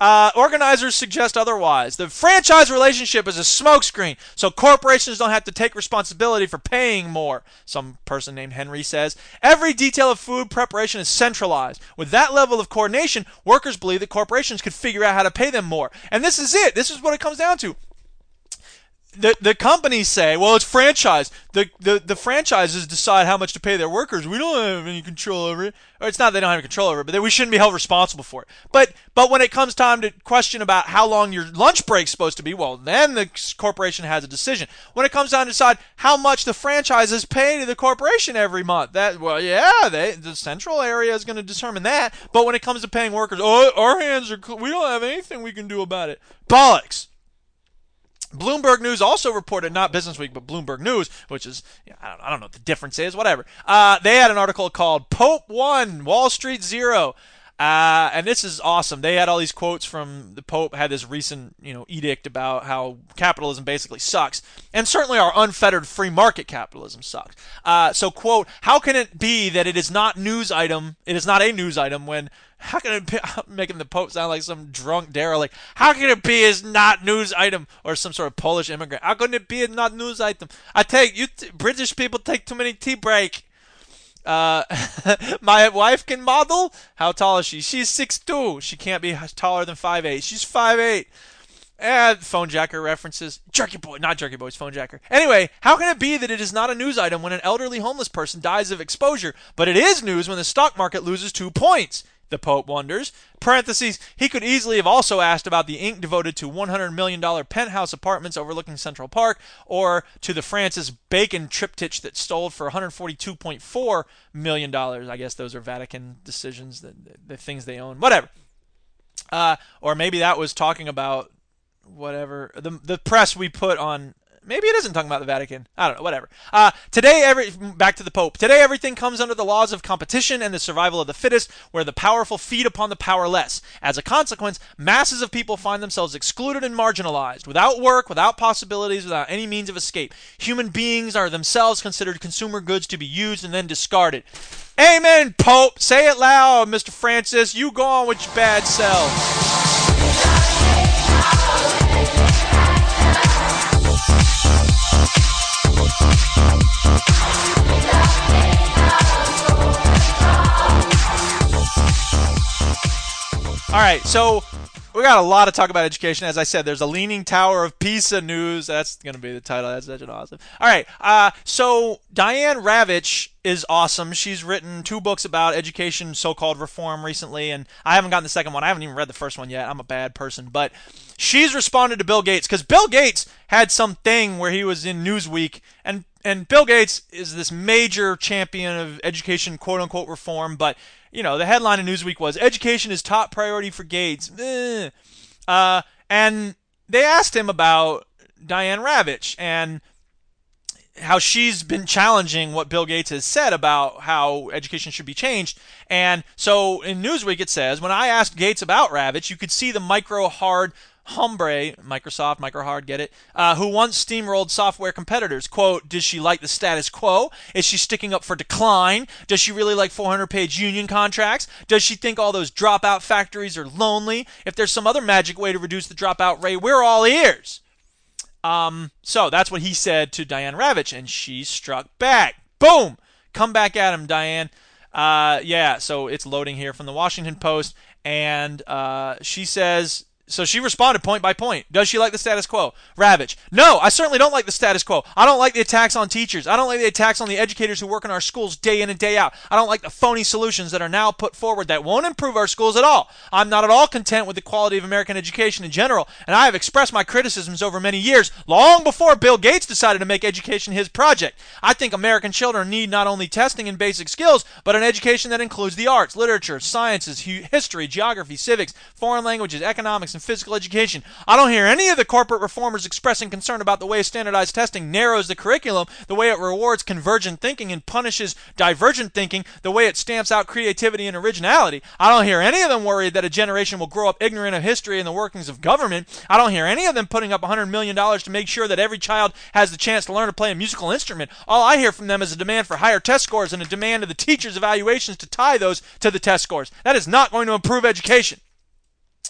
[SPEAKER 4] Uh, organizers suggest otherwise. The franchise relationship is a smokescreen, so corporations don't have to take responsibility for paying more. Some person named Henry says every detail of food preparation is centralized. With that level of coordination, workers believe that corporations could figure out how to pay them more. And this is it. This is what it comes down to the the companies say, well, it's franchise. The, the the franchises decide how much to pay their workers. We don't have any control over it. Or it's not they don't have any control over it, but that we shouldn't be held responsible for it. But but when it comes time to question about how long your lunch break's supposed to be, well, then the corporation has a decision. When it comes down to decide how much the franchises pay to the corporation every month, that well, yeah, they the central area is going to determine that. But when it comes to paying workers, oh, our hands are we don't have anything we can do about it. Bollocks. Bloomberg News also reported, not Business Week, but Bloomberg News, which is, I don't, I don't know what the difference is, whatever. Uh, they had an article called Pope One, Wall Street Zero. Uh, and this is awesome. They had all these quotes from the Pope, had this recent, you know, edict about how capitalism basically sucks. And certainly our unfettered free market capitalism sucks. Uh, so, quote, how can it be that it is not news item, it is not a news item when how can it be [laughs] making the Pope sound like some drunk derelict? How can it be is not news item or some sort of Polish immigrant? How can it be a not news item? I take you t- British people take too many tea break. Uh, [laughs] my wife can model. How tall is she? She's six two. She can't be taller than five eight. She's five eight. And phone jacker references. Jerky boy, not jerky boys, phone jacker. Anyway, how can it be that it is not a news item when an elderly homeless person dies of exposure, but it is news when the stock market loses two points? The Pope wonders. Parentheses, he could easily have also asked about the ink devoted to $100 million penthouse apartments overlooking Central Park or to the Francis Bacon triptych that stole for $142.4 million. I guess those are Vatican decisions, the, the things they own, whatever. Uh, or maybe that was talking about whatever the the press we put on maybe it isn't talking about the Vatican. I don't know, whatever. Uh, today, every back to the Pope. Today, everything comes under the laws of competition and the survival of the fittest, where the powerful feed upon the powerless. As a consequence, masses of people find themselves excluded and marginalized, without work, without possibilities, without any means of escape. Human beings are themselves considered consumer goods to be used and then discarded. Amen, Pope. Say it loud, Mr. Francis. You go on with your bad self. All right, so we got a lot to talk about education. As I said, there's a leaning tower of Pisa news. That's going to be the title. That's such an awesome. All right, uh, so Diane Ravitch is awesome. She's written two books about education, so-called reform recently, and I haven't gotten the second one. I haven't even read the first one yet. I'm a bad person, but she's responded to Bill Gates because Bill Gates had some thing where he was in Newsweek, and and Bill Gates is this major champion of education, quote unquote reform, but you know, the headline in Newsweek was "Education is top priority for Gates," eh. uh, and they asked him about Diane Ravitch and how she's been challenging what Bill Gates has said about how education should be changed. And so in Newsweek it says, when I asked Gates about Ravitch, you could see the micro hard hombre, Microsoft, MicroHard, get it, uh, who once steamrolled software competitors. Quote, does she like the status quo? Is she sticking up for decline? Does she really like 400 page union contracts? Does she think all those dropout factories are lonely? If there's some other magic way to reduce the dropout rate, we're all ears. Um, so that's what he said to Diane Ravitch, and she struck back. Boom! Come back at him, Diane. Uh, yeah, so it's loading here from the Washington Post, and uh, she says so she responded point by point. Does she like the status quo? Ravitch. No, I certainly don't like the status quo. I don't like the attacks on teachers. I don't like the attacks on the educators who work in our schools day in and day out. I don't like the phony solutions that are now put forward that won't improve our schools at all. I'm not at all content with the quality of American education in general, and I have expressed my criticisms over many years, long before Bill Gates decided to make education his project. I think American children need not only testing and basic skills, but an education that includes the arts, literature, sciences, history, geography, civics, foreign languages, economics, and physical education. I don't hear any of the corporate reformers expressing concern about the way standardized testing narrows the curriculum, the way it rewards convergent thinking and punishes divergent thinking, the way it stamps out creativity and originality. I don't hear any of them worried that a generation will grow up ignorant of history and the workings of government. I don't hear any of them putting up $100 million to make sure that every child has the chance to learn to play a musical instrument. All I hear from them is a demand for higher test scores and a demand of the teachers' evaluations to tie those to the test scores. That is not going to improve education.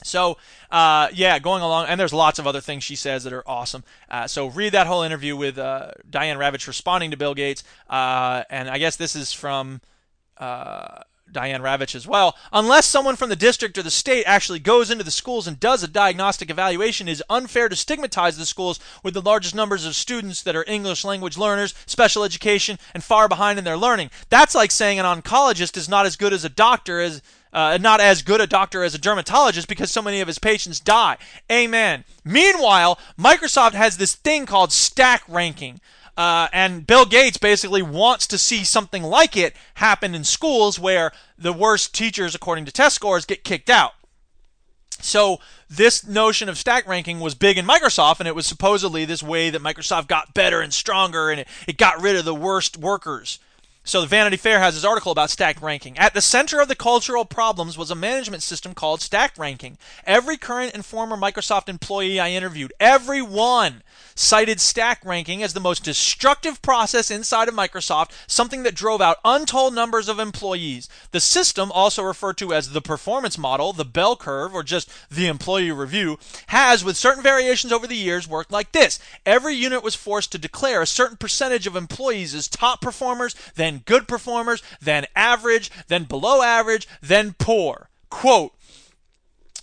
[SPEAKER 4] So, uh, yeah, going along, and there's lots of other things she says that are awesome. Uh, so, read that whole interview with uh, Diane Ravitch responding to Bill Gates. Uh, and I guess this is from uh, Diane Ravitch as well. Unless someone from the district or the state actually goes into the schools and does a diagnostic evaluation, it is unfair to stigmatize the schools with the largest numbers of students that are English language learners, special education, and far behind in their learning. That's like saying an oncologist is not as good as a doctor as uh, not as good a doctor as a dermatologist because so many of his patients die. Amen. Meanwhile, Microsoft has this thing called stack ranking. Uh, and Bill Gates basically wants to see something like it happen in schools where the worst teachers, according to test scores, get kicked out. So this notion of stack ranking was big in Microsoft, and it was supposedly this way that Microsoft got better and stronger, and it, it got rid of the worst workers. So the Vanity Fair has this article about stack ranking. At the center of the cultural problems was a management system called stack ranking. Every current and former Microsoft employee I interviewed, every one cited stack ranking as the most destructive process inside of Microsoft, something that drove out untold numbers of employees. The system, also referred to as the performance model, the bell curve, or just the employee review, has, with certain variations over the years, worked like this. Every unit was forced to declare a certain percentage of employees as top performers, then good performers, then average, then below average, then poor. Quote,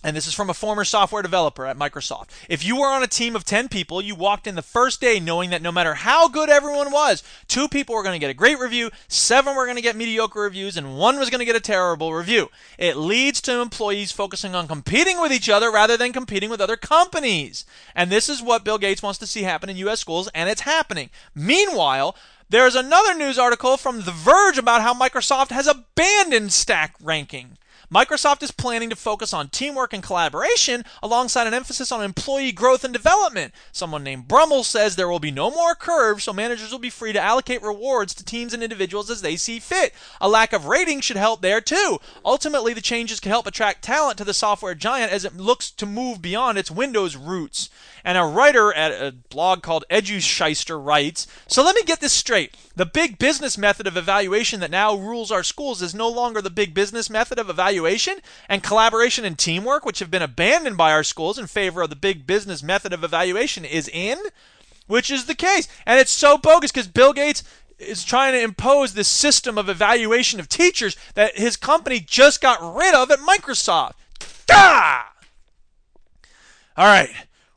[SPEAKER 4] and this is from a former software developer at Microsoft. If you were on a team of 10 people, you walked in the first day knowing that no matter how good everyone was, two people were going to get a great review, seven were going to get mediocre reviews, and one was going to get a terrible review. It leads to employees focusing on competing with each other rather than competing with other companies. And this is what Bill Gates wants to see happen in U.S. schools, and it's happening. Meanwhile, there's another news article from The Verge about how Microsoft has abandoned stack ranking. Microsoft is planning to focus on teamwork and collaboration alongside an emphasis on employee growth and development. Someone named Brummel says there will be no more curves, so managers will be free to allocate rewards to teams and individuals as they see fit. A lack of ratings should help there too. Ultimately, the changes can help attract talent to the software giant as it looks to move beyond its Windows roots. And a writer at a blog called EduShyster writes So let me get this straight. The big business method of evaluation that now rules our schools is no longer the big business method of evaluation, and collaboration and teamwork, which have been abandoned by our schools in favor of the big business method of evaluation, is in, which is the case. And it's so bogus because Bill Gates is trying to impose this system of evaluation of teachers that his company just got rid of at Microsoft. Gah! All right.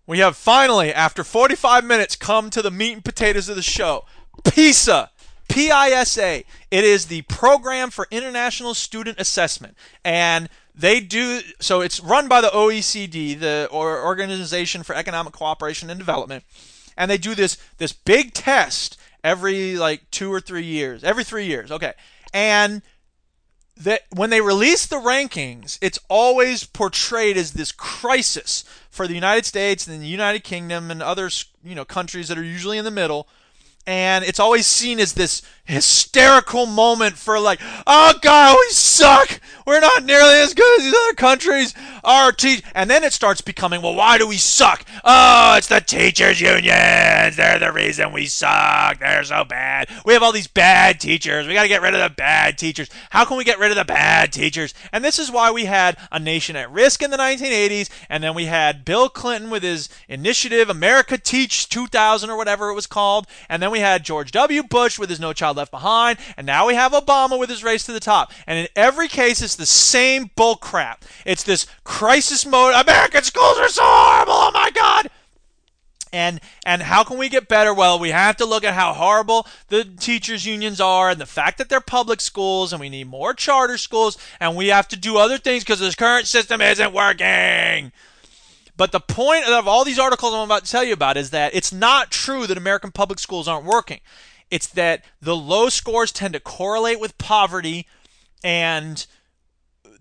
[SPEAKER 4] We have finally, after 45 minutes, come to the meat and potatoes of the show. PISA. PISA. It is the Program for International Student Assessment. And they do so it's run by the OECD, the Organization for Economic Cooperation and Development. And they do this this big test every like 2 or 3 years. Every 3 years. Okay. And that when they release the rankings, it's always portrayed as this crisis for the United States and the United Kingdom and other you know countries that are usually in the middle and it's always seen as this hysterical moment for like, oh god, we suck. We're not nearly as good as these other countries. Our te-. and then it starts becoming, well, why do we suck? Oh, it's the teachers unions. They're the reason we suck. They're so bad. We have all these bad teachers. We got to get rid of the bad teachers. How can we get rid of the bad teachers? And this is why we had a nation at risk in the 1980s, and then we had Bill Clinton with his initiative, America Teach 2000 or whatever it was called, and then we had George W. Bush with his No Child Left Behind, and now we have Obama with his Race to the Top. And in every case, it's the same bull crap. It's this crisis mode. American schools are so horrible. Oh my God. And and how can we get better? Well, we have to look at how horrible the teachers unions are and the fact that they're public schools and we need more charter schools and we have to do other things because this current system isn't working. But the point of all these articles I'm about to tell you about is that it's not true that American public schools aren't working. It's that the low scores tend to correlate with poverty and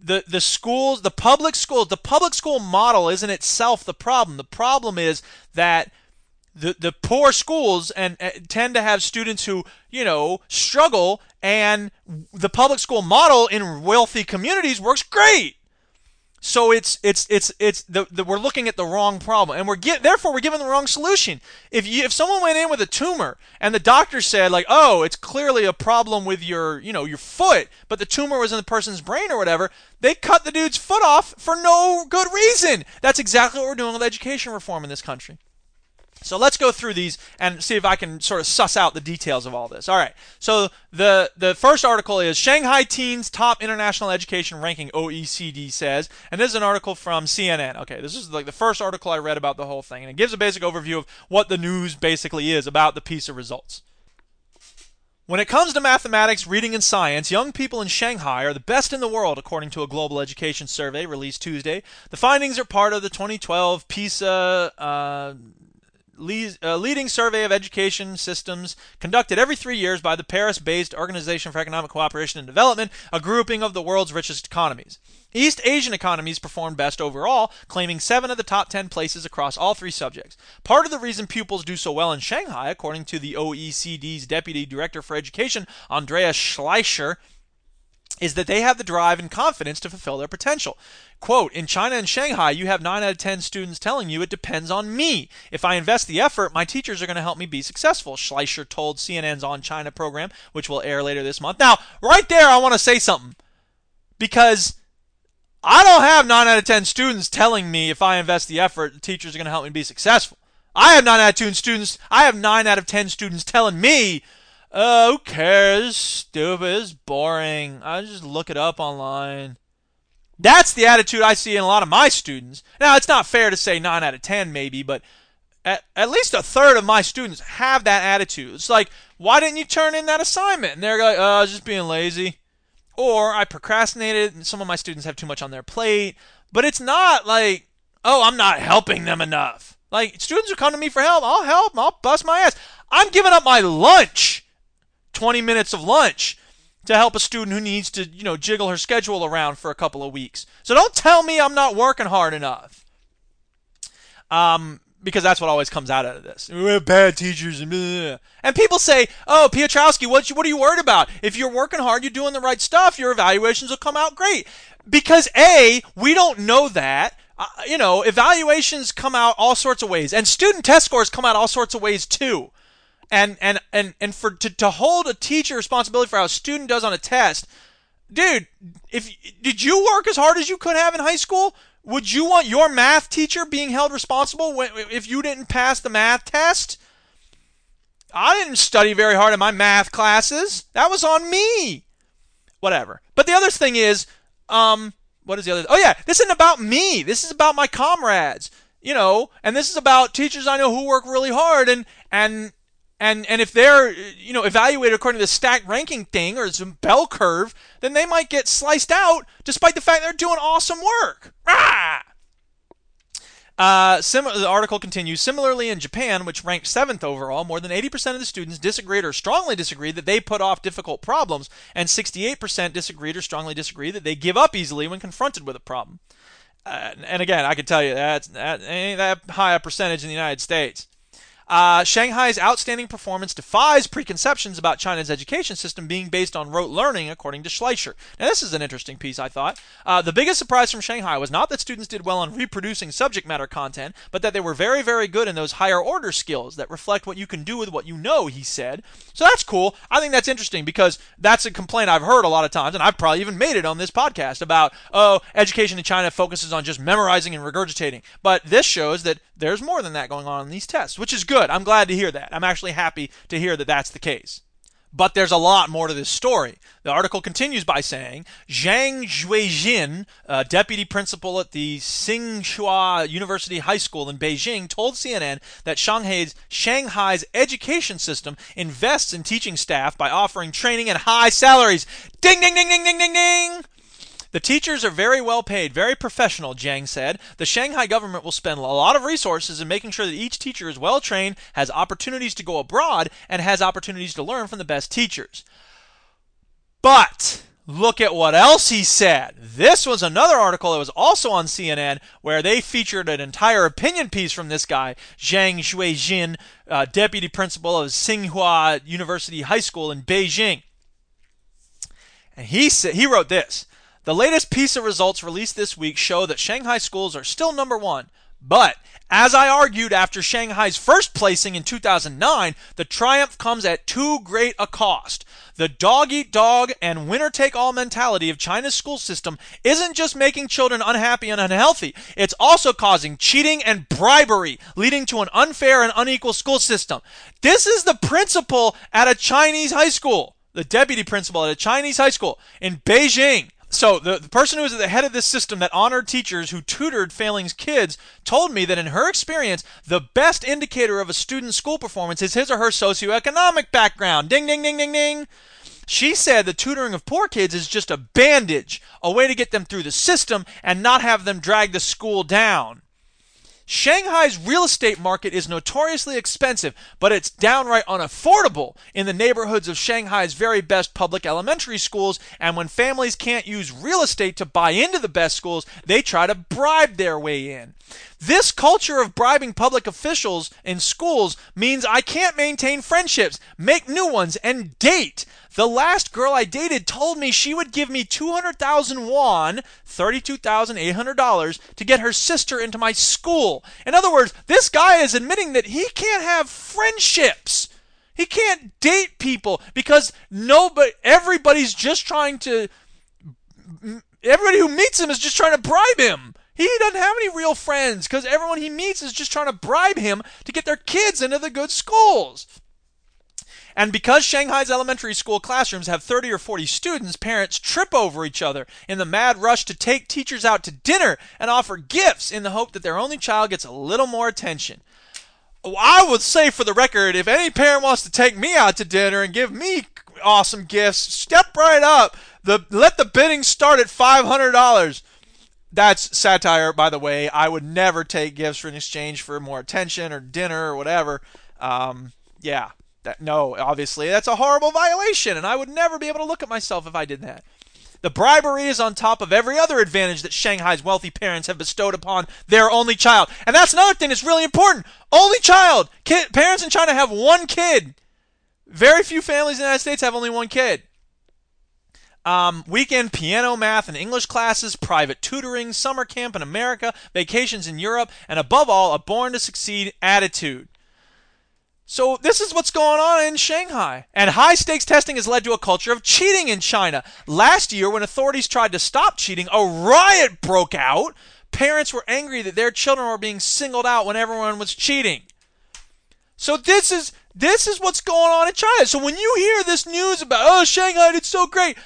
[SPEAKER 4] the the schools, the public schools, the public school model isn't itself the problem. The problem is that the the poor schools and uh, tend to have students who you know struggle, and the public school model in wealthy communities works great. So it's it's it's it's the, the we're looking at the wrong problem, and we're get therefore we're given the wrong solution. If you if someone went in with a tumor and the doctor said like, oh, it's clearly a problem with your you know your foot, but the tumor was in the person's brain or whatever, they cut the dude's foot off for no good reason. That's exactly what we're doing with education reform in this country. So let's go through these and see if I can sort of suss out the details of all this. All right. So the the first article is Shanghai teens top international education ranking OECD says, and this is an article from CNN. Okay, this is like the first article I read about the whole thing, and it gives a basic overview of what the news basically is about the PISA results. When it comes to mathematics, reading, and science, young people in Shanghai are the best in the world, according to a global education survey released Tuesday. The findings are part of the 2012 PISA uh, uh, leading survey of education systems conducted every three years by the Paris based Organization for Economic Cooperation and Development, a grouping of the world's richest economies. East Asian economies performed best overall, claiming seven of the top 10 places across all three subjects. Part of the reason pupils do so well in Shanghai, according to the OECD's Deputy Director for Education, Andreas Schleicher, is that they have the drive and confidence to fulfill their potential. Quote, in China and Shanghai, you have 9 out of 10 students telling you it depends on me. If I invest the effort, my teachers are going to help me be successful, Schleicher told CNN's On China program, which will air later this month. Now, right there, I want to say something. Because I don't have 9 out of 10 students telling me if I invest the effort, the teachers are going to help me be successful. I have 9 out of 10 students, I have 9 out of 10 students telling me uh, who cares? Stupid. It's boring. I just look it up online. That's the attitude I see in a lot of my students. Now, it's not fair to say 9 out of 10, maybe, but at, at least a third of my students have that attitude. It's like, why didn't you turn in that assignment? And they're like, oh, I was just being lazy. Or I procrastinated, and some of my students have too much on their plate. But it's not like, oh, I'm not helping them enough. Like, students who come to me for help, I'll help, I'll bust my ass. I'm giving up my lunch 20 minutes of lunch to help a student who needs to, you know, jiggle her schedule around for a couple of weeks. So don't tell me I'm not working hard enough. Um, because that's what always comes out of this. We have bad teachers and and people say, "Oh, Piotrowski, what what are you worried about? If you're working hard, you're doing the right stuff, your evaluations will come out great." Because a, we don't know that. Uh, you know, evaluations come out all sorts of ways, and student test scores come out all sorts of ways too and and and and for to, to hold a teacher responsibility for how a student does on a test dude if did you work as hard as you could have in high school? Would you want your math teacher being held responsible if you didn't pass the math test? I didn't study very hard in my math classes. That was on me. Whatever. But the other thing is um what is the other oh yeah this isn't about me. This is about my comrades you know and this is about teachers i know who work really hard and and and and if they're you know evaluated according to the stack ranking thing or some bell curve, then they might get sliced out despite the fact they're doing awesome work. Ah! Uh, sim- the article continues. Similarly, in Japan, which ranked seventh overall, more than 80% of the students disagreed or strongly disagreed that they put off difficult problems, and 68% disagreed or strongly disagreed that they give up easily when confronted with a problem. Uh, and again, I can tell you that's that ain't that high a percentage in the United States. Uh, Shanghai's outstanding performance defies preconceptions about China's education system being based on rote learning, according to Schleicher. Now, this is an interesting piece, I thought. Uh, the biggest surprise from Shanghai was not that students did well on reproducing subject matter content, but that they were very, very good in those higher order skills that reflect what you can do with what you know, he said. So that's cool. I think that's interesting because that's a complaint I've heard a lot of times, and I've probably even made it on this podcast about, oh, education in China focuses on just memorizing and regurgitating. But this shows that there's more than that going on in these tests, which is good. I'm glad to hear that. I'm actually happy to hear that that's the case. But there's a lot more to this story. The article continues by saying Jiang Xueqin, uh, deputy principal at the Tsinghua University High School in Beijing, told CNN that Shanghai's, Shanghai's education system invests in teaching staff by offering training and high salaries. Ding, ding, ding, ding, ding, ding, ding. The teachers are very well paid, very professional, Jiang said. The Shanghai government will spend a lot of resources in making sure that each teacher is well trained, has opportunities to go abroad, and has opportunities to learn from the best teachers. But look at what else he said. This was another article that was also on CNN where they featured an entire opinion piece from this guy, Jiang Xueqin, uh, deputy principal of Tsinghua University High School in Beijing. And he said he wrote this. The latest PISA results released this week show that Shanghai schools are still number one. But, as I argued after Shanghai's first placing in 2009, the triumph comes at too great a cost. The dog eat dog and winner take all mentality of China's school system isn't just making children unhappy and unhealthy, it's also causing cheating and bribery, leading to an unfair and unequal school system. This is the principal at a Chinese high school, the deputy principal at a Chinese high school in Beijing. So the, the person who was at the head of this system that honored teachers who tutored failing's kids told me that in her experience, the best indicator of a student's school performance is his or her socioeconomic background. Ding, ding, ding, ding, ding. She said the tutoring of poor kids is just a bandage, a way to get them through the system and not have them drag the school down. Shanghai's real estate market is notoriously expensive, but it's downright unaffordable in the neighborhoods of Shanghai's very best public elementary schools. And when families can't use real estate to buy into the best schools, they try to bribe their way in. This culture of bribing public officials in schools means I can't maintain friendships, make new ones, and date. The last girl I dated told me she would give me 200,000 won, $32,800, to get her sister into my school. In other words, this guy is admitting that he can't have friendships. He can't date people because nobody, everybody's just trying to, everybody who meets him is just trying to bribe him. He doesn't have any real friends because everyone he meets is just trying to bribe him to get their kids into the good schools. And because Shanghai's elementary school classrooms have 30 or 40 students, parents trip over each other in the mad rush to take teachers out to dinner and offer gifts in the hope that their only child gets a little more attention. I would say for the record, if any parent wants to take me out to dinner and give me awesome gifts, step right up. The let the bidding start at five hundred dollars. That's satire, by the way. I would never take gifts for an exchange for more attention or dinner or whatever. Um, yeah, that no, obviously that's a horrible violation, and I would never be able to look at myself if I did that. The bribery is on top of every other advantage that Shanghai's wealthy parents have bestowed upon their only child. And that's another thing that's really important. Only child. Kid, parents in China have one kid. Very few families in the United States have only one kid. Um, weekend piano, math, and English classes, private tutoring, summer camp in America, vacations in Europe, and above all, a born to succeed attitude. So this is what's going on in Shanghai. And high stakes testing has led to a culture of cheating in China. Last year, when authorities tried to stop cheating, a riot broke out. Parents were angry that their children were being singled out when everyone was cheating. So this is this is what's going on in China. So when you hear this news about oh Shanghai, it's so great,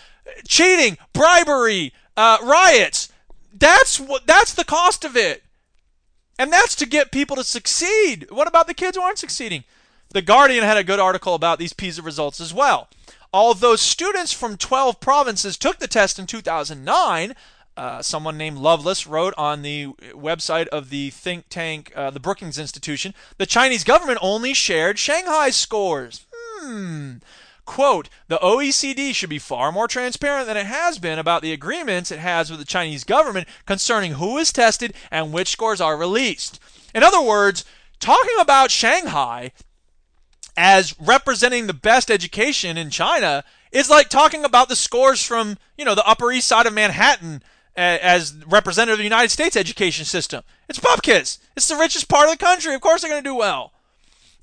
[SPEAKER 4] cheating, bribery, uh, riots, that's what that's the cost of it. And that's to get people to succeed. What about the kids who aren't succeeding? The Guardian had a good article about these PISA results as well. Although students from 12 provinces took the test in 2009, uh, someone named Loveless wrote on the website of the think tank, uh, the Brookings Institution, the Chinese government only shared Shanghai scores. Hmm. Quote, the OECD should be far more transparent than it has been about the agreements it has with the Chinese government concerning who is tested and which scores are released. In other words, talking about Shanghai as representing the best education in China is like talking about the scores from, you know, the Upper East Side of Manhattan as representative of the United States education system. It's pupkis. It's the richest part of the country. Of course they're going to do well.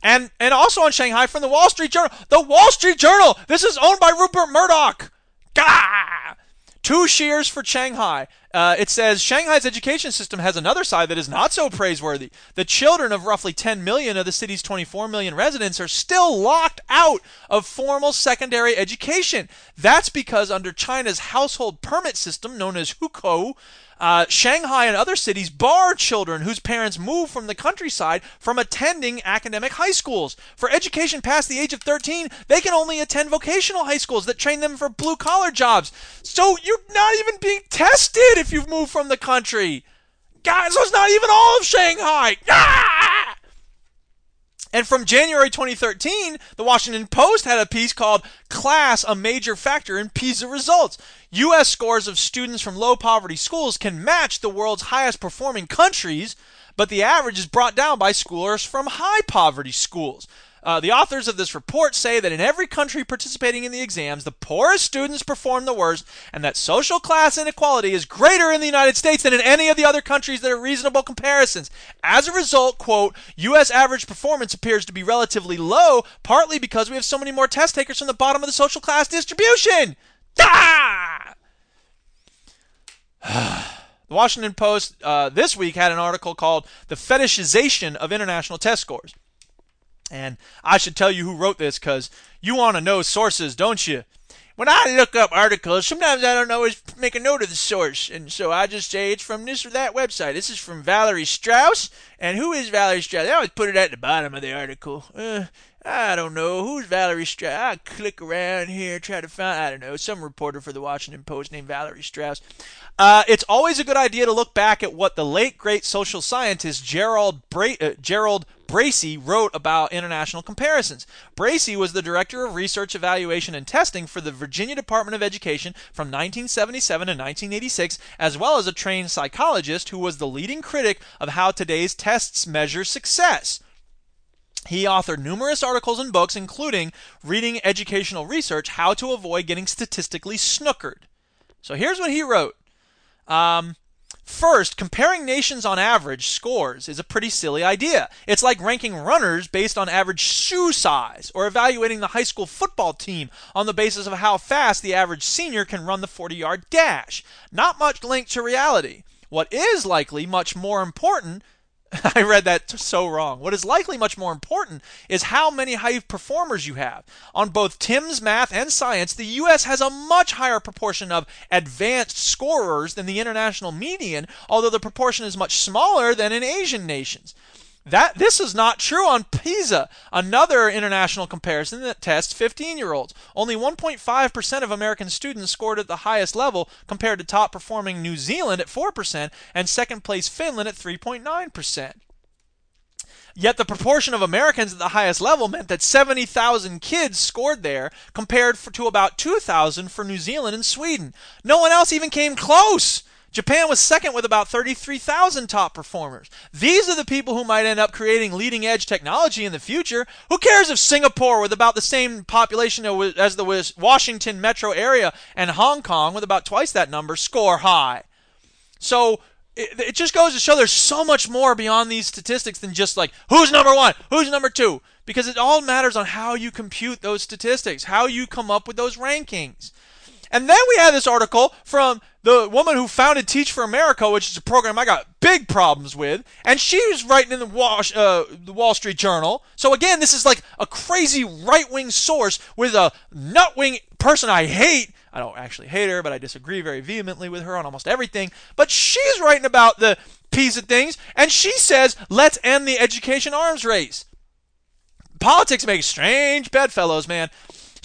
[SPEAKER 4] And and also on Shanghai from the Wall Street Journal. The Wall Street Journal. This is owned by Rupert Murdoch. Gah! Two shears for Shanghai. Uh, it says Shanghai's education system has another side that is not so praiseworthy. The children of roughly 10 million of the city's 24 million residents are still locked out of formal secondary education. That's because under China's household permit system, known as hukou, uh, Shanghai and other cities bar children whose parents move from the countryside from attending academic high schools. For education past the age of 13, they can only attend vocational high schools that train them for blue collar jobs. So you're not even being tested if you've moved from the country. Guys, so it's not even all of Shanghai. Ah! And from January 2013, the Washington Post had a piece called Class a Major Factor in PISA Results. U.S. scores of students from low poverty schools can match the world's highest performing countries, but the average is brought down by schoolers from high poverty schools. Uh, the authors of this report say that in every country participating in the exams, the poorest students perform the worst, and that social class inequality is greater in the United States than in any of the other countries that are reasonable comparisons. As a result, quote, U.S. average performance appears to be relatively low, partly because we have so many more test takers from the bottom of the social class distribution. Ah! [sighs] The Washington Post uh, this week had an article called The Fetishization of International Test Scores. And I should tell you who wrote this because you want to know sources, don't you? When I look up articles, sometimes I don't always make a note of the source, and so I just say it's from this or that website. This is from Valerie Strauss, and who is Valerie Strauss? They always put it at the bottom of the article. Uh, I don't know who's Valerie Strauss. I click around here, try to find I don't know some reporter for the Washington Post named Valerie Strauss. Uh, it's always a good idea to look back at what the late great social scientist Gerald Bra- uh, Gerald Bracey wrote about international comparisons. Bracey was the director of research, evaluation, and testing for the Virginia Department of Education from 1977 to 1986, as well as a trained psychologist who was the leading critic of how today's tests measure success. He authored numerous articles and books, including Reading Educational Research How to Avoid Getting Statistically Snookered. So here's what he wrote. Um, First, comparing nations on average scores is a pretty silly idea. It's like ranking runners based on average shoe size, or evaluating the high school football team on the basis of how fast the average senior can run the 40 yard dash. Not much linked to reality. What is likely much more important [laughs] I read that so wrong. What is likely much more important is how many high performers you have. On both TIMSS, math, and science, the U.S. has a much higher proportion of advanced scorers than the international median, although the proportion is much smaller than in Asian nations. That this is not true on PISA, another international comparison that tests 15-year-olds. Only 1.5% of American students scored at the highest level compared to top performing New Zealand at 4% and second place Finland at 3.9%. Yet the proportion of Americans at the highest level meant that 70,000 kids scored there compared for, to about 2,000 for New Zealand and Sweden. No one else even came close. Japan was second with about 33,000 top performers. These are the people who might end up creating leading edge technology in the future. Who cares if Singapore, with about the same population as the Washington metro area, and Hong Kong, with about twice that number, score high? So it, it just goes to show there's so much more beyond these statistics than just like who's number one, who's number two, because it all matters on how you compute those statistics, how you come up with those rankings. And then we had this article from the woman who founded Teach for America, which is a program I got big problems with, and she was writing in the Wall, uh, the Wall Street Journal. So again, this is like a crazy right-wing source with a nut-wing person I hate. I don't actually hate her, but I disagree very vehemently with her on almost everything. But she's writing about the piece of things, and she says, let's end the education arms race. Politics make strange bedfellows, man.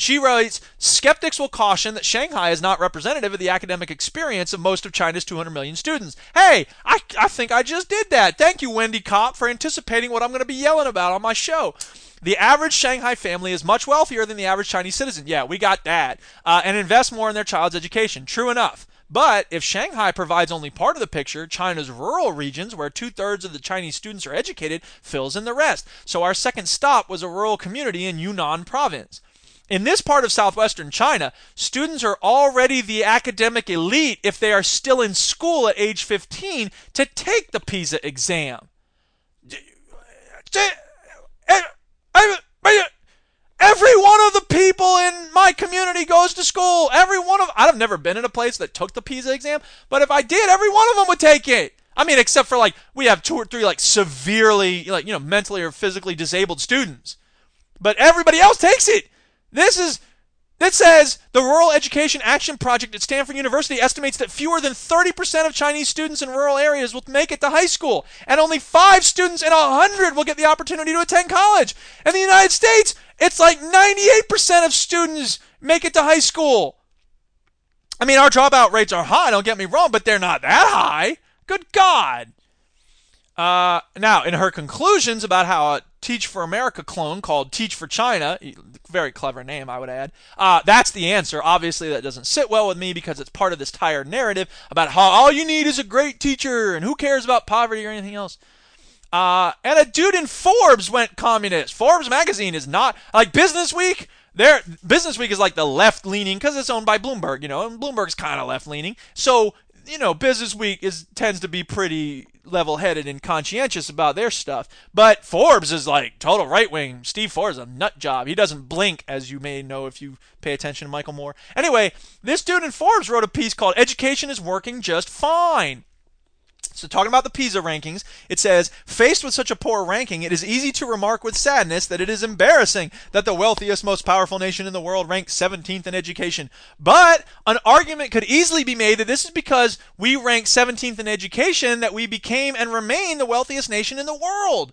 [SPEAKER 4] She writes Skeptics will caution that Shanghai is not representative of the academic experience of most of China's 200 million students. Hey, I, I think I just did that. Thank you, Wendy Kopp, for anticipating what I'm going to be yelling about on my show. The average Shanghai family is much wealthier than the average Chinese citizen. Yeah, we got that. Uh, and invest more in their child's education. True enough. But if Shanghai provides only part of the picture, China's rural regions, where two thirds of the Chinese students are educated, fills in the rest. So our second stop was a rural community in Yunnan province. In this part of southwestern China, students are already the academic elite if they are still in school at age 15 to take the PISA exam. Every one of the people in my community goes to school. Every one of I've never been in a place that took the PISA exam, but if I did, every one of them would take it. I mean, except for like we have two or three like severely like you know mentally or physically disabled students, but everybody else takes it. This is that says the Rural Education Action Project at Stanford University estimates that fewer than 30% of Chinese students in rural areas will make it to high school, and only five students in 100 will get the opportunity to attend college. In the United States, it's like 98% of students make it to high school. I mean, our dropout rates are high, don't get me wrong, but they're not that high. Good God. Uh, now, in her conclusions about how Teach for America clone called Teach for China, very clever name, I would add, uh, that's the answer. Obviously, that doesn't sit well with me because it's part of this tired narrative about how all you need is a great teacher and who cares about poverty or anything else. Uh, and a dude in Forbes went communist. Forbes magazine is not like Business Week. Their Business Week is like the left leaning because it's owned by Bloomberg, you know, and Bloomberg's kind of left leaning. So you know, Business Week is tends to be pretty level-headed and conscientious about their stuff. But Forbes is like total right-wing. Steve Forbes is a nut job. He doesn't blink, as you may know if you pay attention to Michael Moore. Anyway, this dude in Forbes wrote a piece called "Education is Working Just Fine." So, talking about the PISA rankings, it says, faced with such a poor ranking, it is easy to remark with sadness that it is embarrassing that the wealthiest, most powerful nation in the world ranks 17th in education. But an argument could easily be made that this is because we rank 17th in education that we became and remain the wealthiest nation in the world.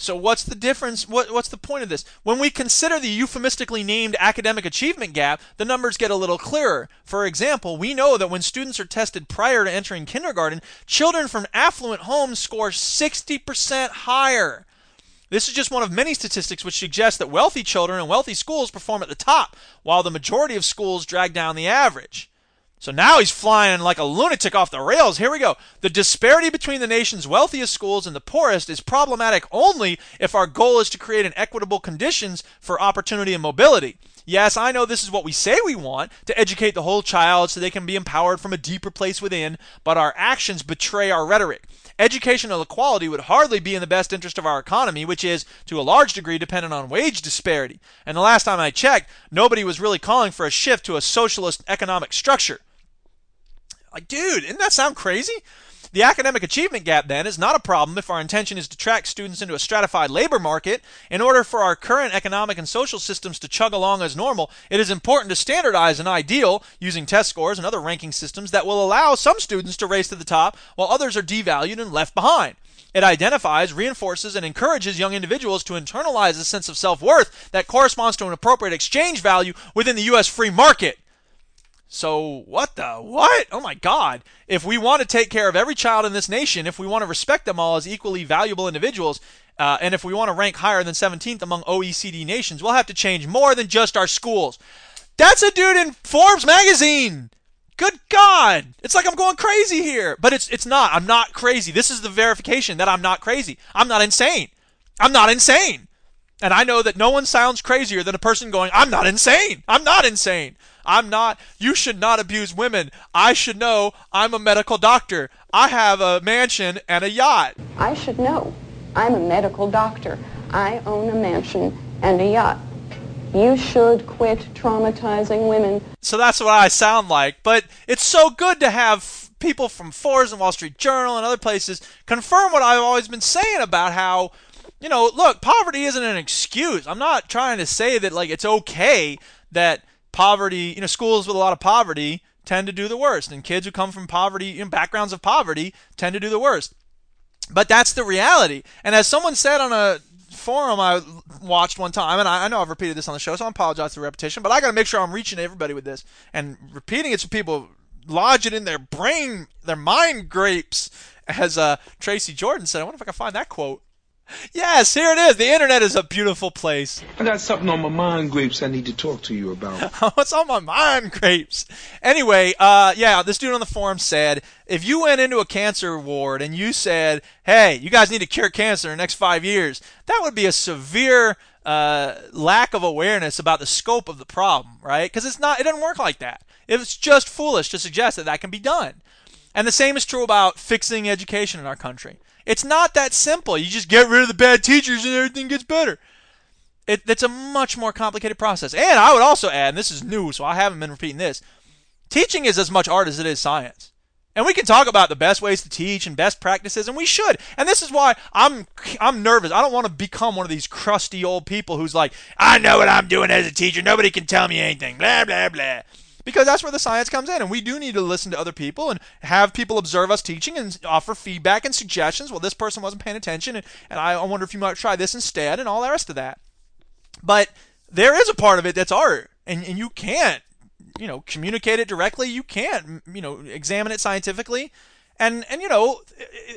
[SPEAKER 4] So what's the difference? What, what's the point of this? When we consider the euphemistically named academic achievement gap, the numbers get a little clearer. For example, we know that when students are tested prior to entering kindergarten, children from affluent homes score 60% higher. This is just one of many statistics which suggest that wealthy children and wealthy schools perform at the top, while the majority of schools drag down the average. So now he's flying like a lunatic off the rails. Here we go. The disparity between the nation's wealthiest schools and the poorest is problematic only if our goal is to create an equitable conditions for opportunity and mobility. Yes, I know this is what we say we want to educate the whole child so they can be empowered from a deeper place within, but our actions betray our rhetoric. Educational equality would hardly be in the best interest of our economy, which is, to a large degree, dependent on wage disparity. And the last time I checked, nobody was really calling for a shift to a socialist economic structure. Like, dude, didn't that sound crazy? The academic achievement gap, then, is not a problem if our intention is to track students into a stratified labor market. In order for our current economic and social systems to chug along as normal, it is important to standardize an ideal using test scores and other ranking systems that will allow some students to race to the top while others are devalued and left behind. It identifies, reinforces, and encourages young individuals to internalize a sense of self worth that corresponds to an appropriate exchange value within the U.S. free market. So, what the? What? Oh my God. If we want to take care of every child in this nation, if we want to respect them all as equally valuable individuals, uh, and if we want to rank higher than 17th among OECD nations, we'll have to change more than just our schools. That's a dude in Forbes magazine. Good God. It's like I'm going crazy here. But it's it's not. I'm not crazy. This is the verification that I'm not crazy. I'm not insane. I'm not insane. And I know that no one sounds crazier than a person going, I'm not insane. I'm not insane. I'm not, you should not abuse women. I should know I'm a medical doctor. I have a mansion and a yacht.
[SPEAKER 10] I should know. I'm a medical doctor. I own a mansion and a yacht. You should quit traumatizing women.
[SPEAKER 4] So that's what I sound like. But it's so good to have people from Forbes and Wall Street Journal and other places confirm what I've always been saying about how you know, look, poverty isn't an excuse. I'm not trying to say that like it's okay that poverty, you know, schools with a lot of poverty tend to do the worst, and kids who come from poverty, you know, backgrounds of poverty, tend to do the worst. But that's the reality. And as someone said on a forum I watched one time, and I, I know I've repeated this on the show, so I apologize for the repetition, but I got to make sure I'm reaching everybody with this and repeating it so people lodge it in their brain, their mind grapes. As uh, Tracy Jordan said, I wonder if I can find that quote. Yes, here it is. The internet is a beautiful place.
[SPEAKER 11] I got something on my mind grapes I need to talk to you about. [laughs]
[SPEAKER 4] What's on my mind grapes? Anyway, uh, yeah, this dude on the forum said if you went into a cancer ward and you said, hey, you guys need to cure cancer in the next five years, that would be a severe uh, lack of awareness about the scope of the problem, right? Because it's not, it doesn't work like that. It's just foolish to suggest that that can be done. And the same is true about fixing education in our country. It's not that simple. You just get rid of the bad teachers and everything gets better. It, it's a much more complicated process. And I would also add, and this is new, so I haven't been repeating this teaching is as much art as it is science. And we can talk about the best ways to teach and best practices, and we should. And this is why I'm I'm nervous. I don't want to become one of these crusty old people who's like, I know what I'm doing as a teacher. Nobody can tell me anything. Blah blah blah because that's where the science comes in. And we do need to listen to other people and have people observe us teaching and offer feedback and suggestions. Well, this person wasn't paying attention, and, and I wonder if you might try this instead, and all the rest of that. But there is a part of it that's art, and, and you can't, you know, communicate it directly. You can't, you know, examine it scientifically. And, and you know,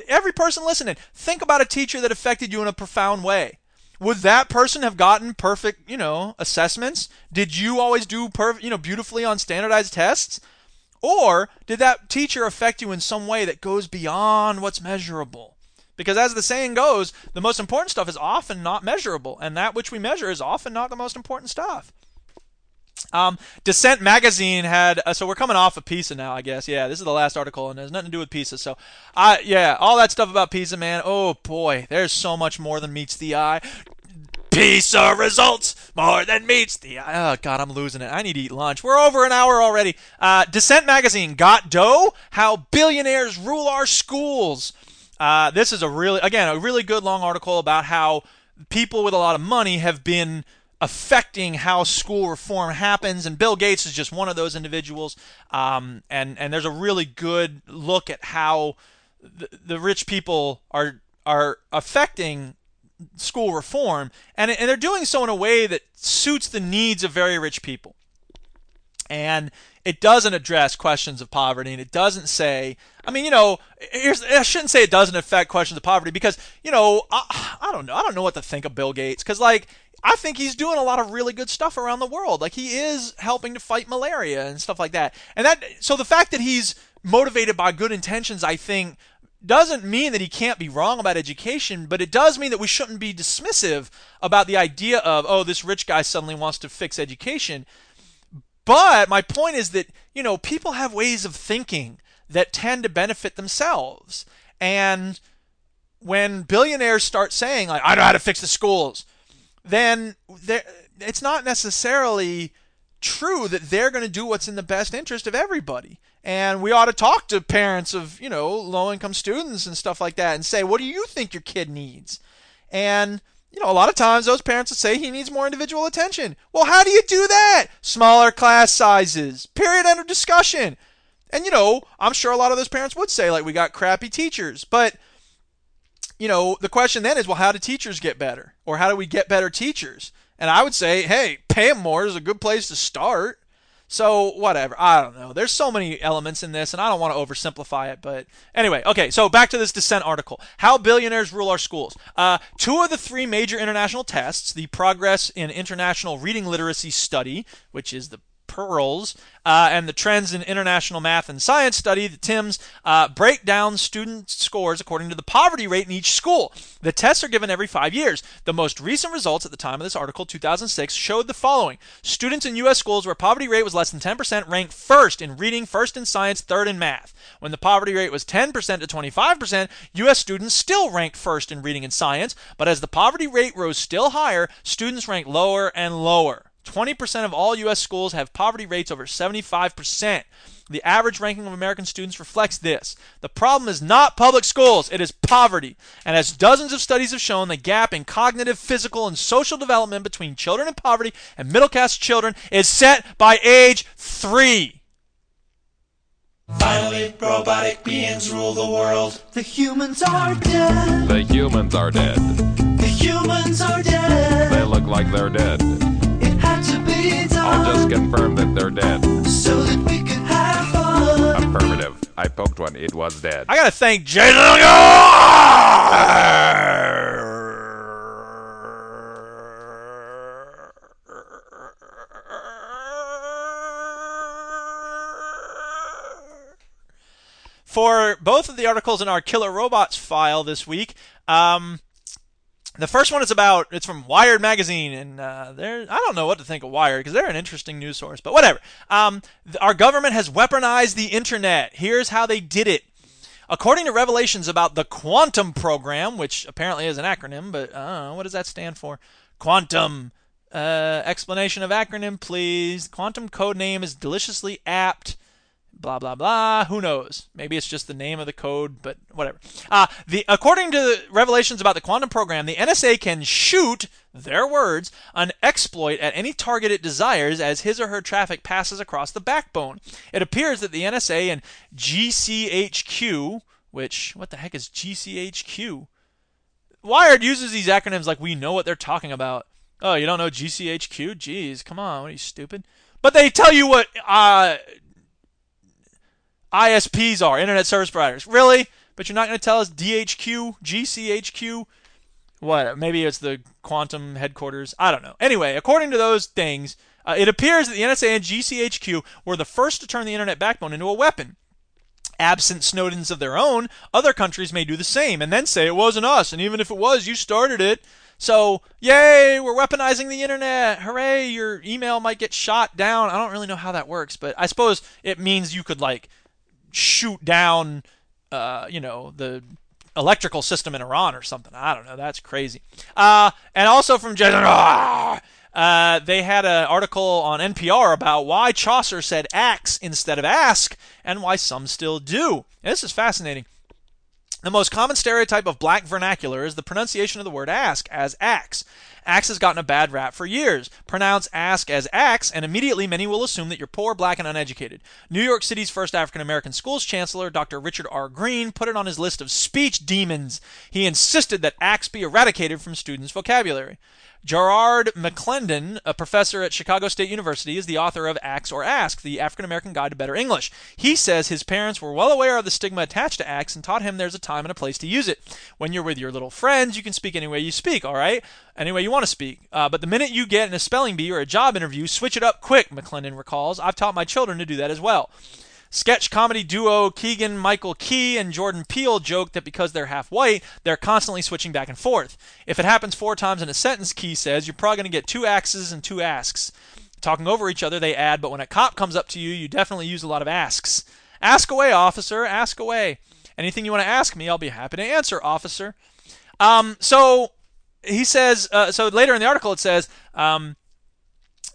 [SPEAKER 4] every person listening, think about a teacher that affected you in a profound way would that person have gotten perfect, you know, assessments? Did you always do perfect, you know, beautifully on standardized tests? Or did that teacher affect you in some way that goes beyond what's measurable? Because as the saying goes, the most important stuff is often not measurable, and that which we measure is often not the most important stuff. Um, Dissent magazine had uh, so we're coming off of PISA now, I guess. Yeah, this is the last article, and it has nothing to do with PISA. So, uh, yeah, all that stuff about PISA, man. Oh boy, there's so much more than meets the eye. PISA results more than meets the eye. Oh God, I'm losing it. I need to eat lunch. We're over an hour already. Uh, Dissent magazine got dough. How billionaires rule our schools. Uh, this is a really, again, a really good long article about how people with a lot of money have been affecting how school reform happens, and Bill Gates is just one of those individuals. Um, and and there's a really good look at how the, the rich people are are affecting school reform, and and they're doing so in a way that suits the needs of very rich people. And it doesn't address questions of poverty, and it doesn't say. I mean, you know, I shouldn't say it doesn't affect questions of poverty because you know I, I don't know I don't know what to think of Bill Gates because like I think he's doing a lot of really good stuff around the world. Like he is helping to fight malaria and stuff like that. And that so the fact that he's motivated by good intentions, I think doesn't mean that he can't be wrong about education, but it does mean that we shouldn't be dismissive about the idea of, oh, this rich guy suddenly wants to fix education. But my point is that, you know, people have ways of thinking that tend to benefit themselves. And when billionaires start saying, like, I know how to fix the schools, then it's not necessarily true that they're going to do what's in the best interest of everybody. And we ought to talk to parents of, you know, low income students and stuff like that and say, what do you think your kid needs? And, you know, a lot of times those parents would say he needs more individual attention. Well, how do you do that? Smaller class sizes. Period. End of discussion. And, you know, I'm sure a lot of those parents would say, like, we got crappy teachers. But, you know, the question then is, well, how do teachers get better? Or how do we get better teachers? And I would say, hey, pay them more is a good place to start. So, whatever. I don't know. There's so many elements in this, and I don't want to oversimplify it. But anyway, okay, so back to this dissent article How Billionaires Rule Our Schools. Uh, two of the three major international tests, the Progress in International Reading Literacy Study, which is the PIRLS, uh, and the Trends in International Math and Science Study, the TIMSS, uh, break down student scores according to the poverty rate in each school. The tests are given every five years. The most recent results at the time of this article, 2006, showed the following. Students in U.S. schools where poverty rate was less than 10% ranked first in reading, first in science, third in math. When the poverty rate was 10% to 25%, U.S. students still ranked first in reading and science, but as the poverty rate rose still higher, students ranked lower and lower. 20% of all U.S. schools have poverty rates over 75%. The average ranking of American students reflects this. The problem is not public schools, it is poverty. And as dozens of studies have shown, the gap in cognitive, physical, and social development between children in poverty and middle class children is set by age three.
[SPEAKER 12] Finally, robotic beings rule the world.
[SPEAKER 13] The humans are dead.
[SPEAKER 14] The humans are dead.
[SPEAKER 13] The humans are dead.
[SPEAKER 14] They look like they're dead.
[SPEAKER 13] I'll
[SPEAKER 14] just confirm that they're dead.
[SPEAKER 13] So that we can have fun.
[SPEAKER 14] Affirmative. I poked one. It was dead.
[SPEAKER 4] I gotta thank Jason. For both of the articles in our Killer Robots file this week, um, the first one is about it's from Wired magazine, and uh, I don't know what to think of Wired because they're an interesting news source, but whatever. Um, our government has weaponized the internet. Here's how they did it. According to revelations about the Quantum program, which apparently is an acronym, but uh, what does that stand for? Quantum. Uh, explanation of acronym, please. Quantum code name is deliciously apt blah blah blah. Who knows? Maybe it's just the name of the code, but whatever. Uh, the according to the revelations about the quantum program, the NSA can shoot their words an exploit at any target it desires as his or her traffic passes across the backbone. It appears that the NSA and GCHQ, which what the heck is GCHQ? Wired uses these acronyms like we know what they're talking about. Oh, you don't know GCHQ? Jeez, come on, what are you stupid? But they tell you what uh, ISPs are, Internet Service Providers. Really? But you're not going to tell us DHQ, GCHQ? What? Maybe it's the quantum headquarters. I don't know. Anyway, according to those things, uh, it appears that the NSA and GCHQ were the first to turn the internet backbone into a weapon. Absent Snowdens of their own, other countries may do the same and then say it wasn't us, and even if it was, you started it. So, yay, we're weaponizing the internet. Hooray, your email might get shot down. I don't really know how that works, but I suppose it means you could, like, shoot down, uh, you know, the electrical system in Iran or something. I don't know. That's crazy. Uh, and also from Jason, uh, they had an article on NPR about why Chaucer said axe instead of ask and why some still do. And this is fascinating. The most common stereotype of black vernacular is the pronunciation of the word ask as axe. Axe has gotten a bad rap for years. Pronounce ask as axe, and immediately many will assume that you're poor, black, and uneducated. New York City's first African American schools chancellor, Dr. Richard R. Green, put it on his list of speech demons. He insisted that axe be eradicated from students' vocabulary. Gerard McClendon, a professor at Chicago State University, is the author of Axe or Ask, the African American Guide to Better English. He says his parents were well aware of the stigma attached to axe and taught him there's a time and a place to use it. When you're with your little friends, you can speak any way you speak, all right? Any way you want to speak. Uh, but the minute you get in a spelling bee or a job interview, switch it up quick, McClendon recalls. I've taught my children to do that as well. Sketch comedy duo Keegan Michael Key and Jordan Peele joke that because they're half white, they're constantly switching back and forth. If it happens four times in a sentence, Key says, you're probably going to get two axes and two asks. Talking over each other, they add, but when a cop comes up to you, you definitely use a lot of asks. Ask away, officer, ask away. Anything you want to ask me, I'll be happy to answer, officer. Um, so he says, uh, so later in the article it says, um,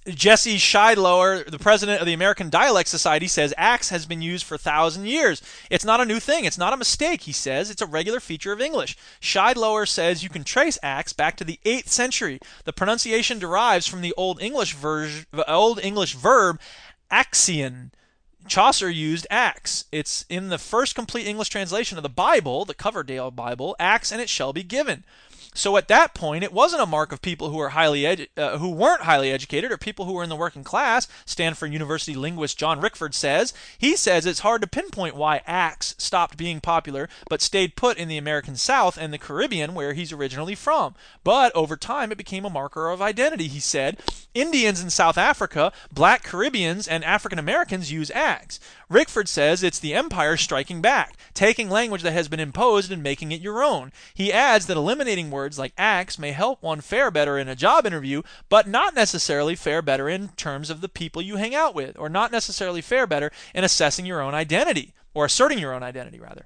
[SPEAKER 4] Jesse Sheidlower, the president of the American Dialect Society, says axe has been used for a thousand years. It's not a new thing. It's not a mistake, he says. It's a regular feature of English. Sheidlower says you can trace axe back to the 8th century. The pronunciation derives from the Old English, ver- Old English verb acsian. Chaucer used axe. It's in the first complete English translation of the Bible, the Coverdale Bible, axe and it shall be given. So at that point, it wasn't a mark of people who were highly edu- uh, who weren't highly educated or people who were in the working class. Stanford University linguist John Rickford says he says it's hard to pinpoint why axe stopped being popular but stayed put in the American South and the Caribbean where he's originally from. But over time, it became a marker of identity. He said Indians in South Africa, Black Caribbeans, and African Americans use axe. Rickford says it's the empire striking back, taking language that has been imposed and making it your own. He adds that eliminating words like axe may help one fare better in a job interview, but not necessarily fare better in terms of the people you hang out with, or not necessarily fare better in assessing your own identity, or asserting your own identity, rather.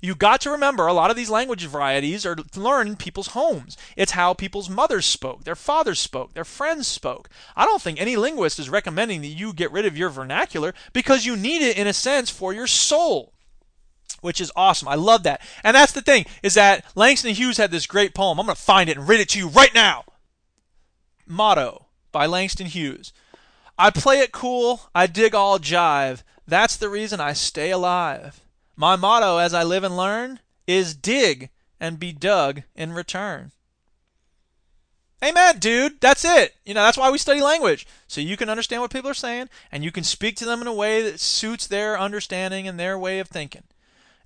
[SPEAKER 4] You got to remember a lot of these language varieties are learned in people's homes. It's how people's mothers spoke, their fathers spoke, their friends spoke. I don't think any linguist is recommending that you get rid of your vernacular because you need it in a sense for your soul. Which is awesome. I love that. And that's the thing, is that Langston Hughes had this great poem. I'm going to find it and read it to you right now. Motto by Langston Hughes. I play it cool, I dig all jive. That's the reason I stay alive. My motto as I live and learn is dig and be dug in return. Amen, dude. That's it. You know, that's why we study language. So you can understand what people are saying and you can speak to them in a way that suits their understanding and their way of thinking.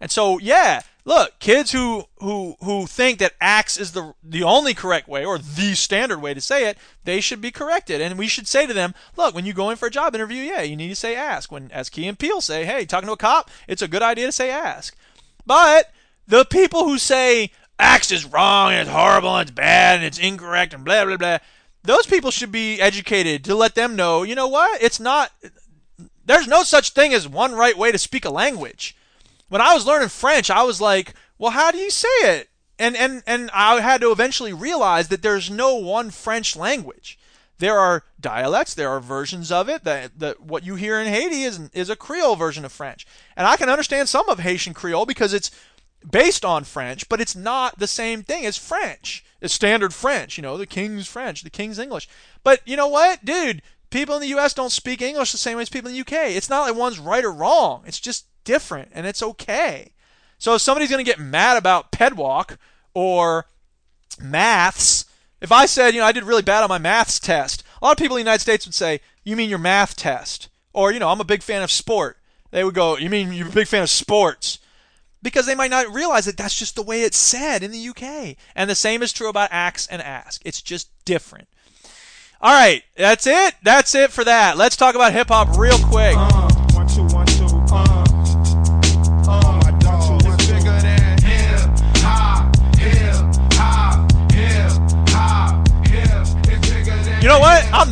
[SPEAKER 4] And so, yeah, look, kids who who who think that axe is the the only correct way or the standard way to say it, they should be corrected. And we should say to them, look, when you go in for a job interview, yeah, you need to say ask. When as Key and Peele say, hey, talking to a cop, it's a good idea to say ask. But the people who say axe is wrong and it's horrible and it's bad and it's incorrect and blah blah blah, those people should be educated to let them know, you know what? It's not there's no such thing as one right way to speak a language when I was learning French, I was like, well, how do you say it? And and and I had to eventually realize that there's no one French language. There are dialects, there are versions of it. That, that what you hear in Haiti is is a Creole version of French, and I can understand some of Haitian Creole because it's based on French, but it's not the same thing as French. It's standard French, you know, the King's French, the King's English. But you know what, dude? People in the U.S. don't speak English the same way as people in the U.K. It's not like one's right or wrong. It's just different and it's okay. So if somebody's going to get mad about pedwalk or maths, if I said, you know, I did really bad on my maths test, a lot of people in the United States would say, you mean your math test? Or, you know, I'm a big fan of sport. They would go, you mean you're a big fan of sports? Because they might not realize that that's just the way it's said in the UK. And the same is true about axe and ask. It's just different. All right, that's it. That's it for that. Let's talk about hip hop real quick.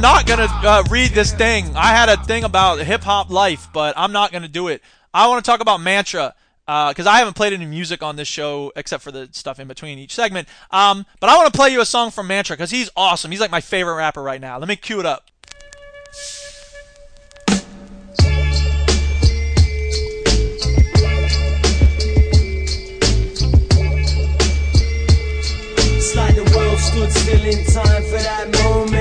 [SPEAKER 4] Not gonna uh, read this thing. I had a thing about hip hop life, but I'm not gonna do it. I want to talk about Mantra because I haven't played any music on this show except for the stuff in between each segment. Um, but I want to play you a song from Mantra because he's awesome. He's like my favorite rapper right now. Let me cue it up.
[SPEAKER 13] Like the world stood still in time for that moment.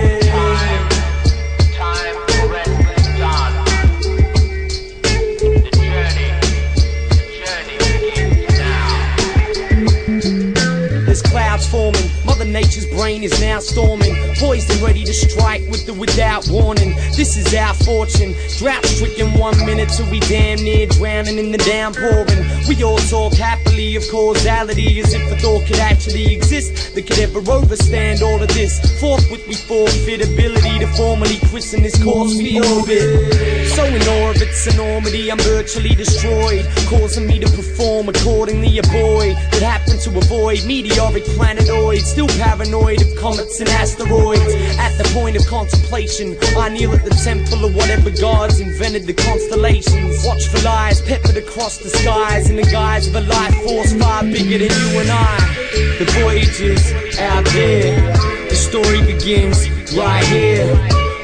[SPEAKER 7] Nature's brain is now storming. Poised and ready to strike with the without warning. This is our fortune. Drought stricken one minute till we damn near drowning in the downpouring. We all talk happily of causality as if a thought could actually exist that could ever overstand all of this. Forthwith we forfeit ability to formally christen this course we orbit. So in awe of its enormity, I'm virtually destroyed, causing me to perform accordingly. A boy that happened to avoid meteoric planetoids, still paranoid of comets and asteroids. At the point of contemplation, I kneel at the temple of whatever gods invented the constellations. Watchful eyes peppered across the skies in the guise of a life force far bigger than you and I. The voyages out there, the story begins right here.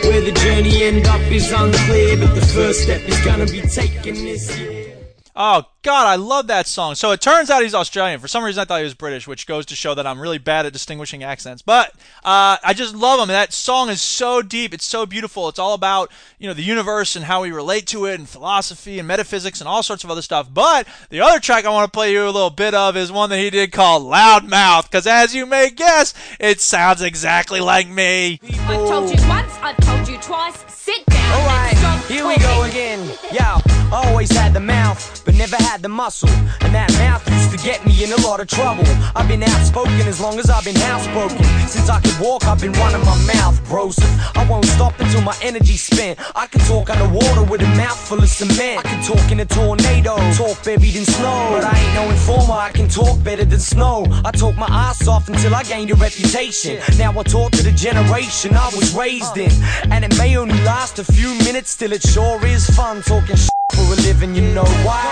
[SPEAKER 7] Where the journey end up is unclear, but the first step is gonna be taken this year.
[SPEAKER 4] Oh God, I love that song. So it turns out he's Australian. For some reason, I thought he was British, which goes to show that I'm really bad at distinguishing accents. But uh, I just love him. That song is so deep. It's so beautiful. It's all about you know the universe and how we relate to it, and philosophy and metaphysics and all sorts of other stuff. But the other track I want to play you a little bit of is one that he did called Loudmouth, because as you may guess, it sounds exactly like me.
[SPEAKER 15] I've told you once, I've told you twice. Sit down.
[SPEAKER 7] Alright,
[SPEAKER 15] and stop
[SPEAKER 7] here we go again. Yo, I always had the mouth, but never had the muscle. And that mouth used to get me in a lot of trouble. I've been outspoken as long as I've been housebroken. Since I could walk, I've been running my mouth, bros. I won't stop until my energy's spent. I can talk underwater with a mouth full of cement. I can talk in a tornado, talk buried in snow. But I ain't no informer, I can talk better than snow. I talk my ass off until I gained a reputation. Now I talk to the generation I was raised in. And it may only last a few minutes, still it sure is fun talking shit for a living, you know why?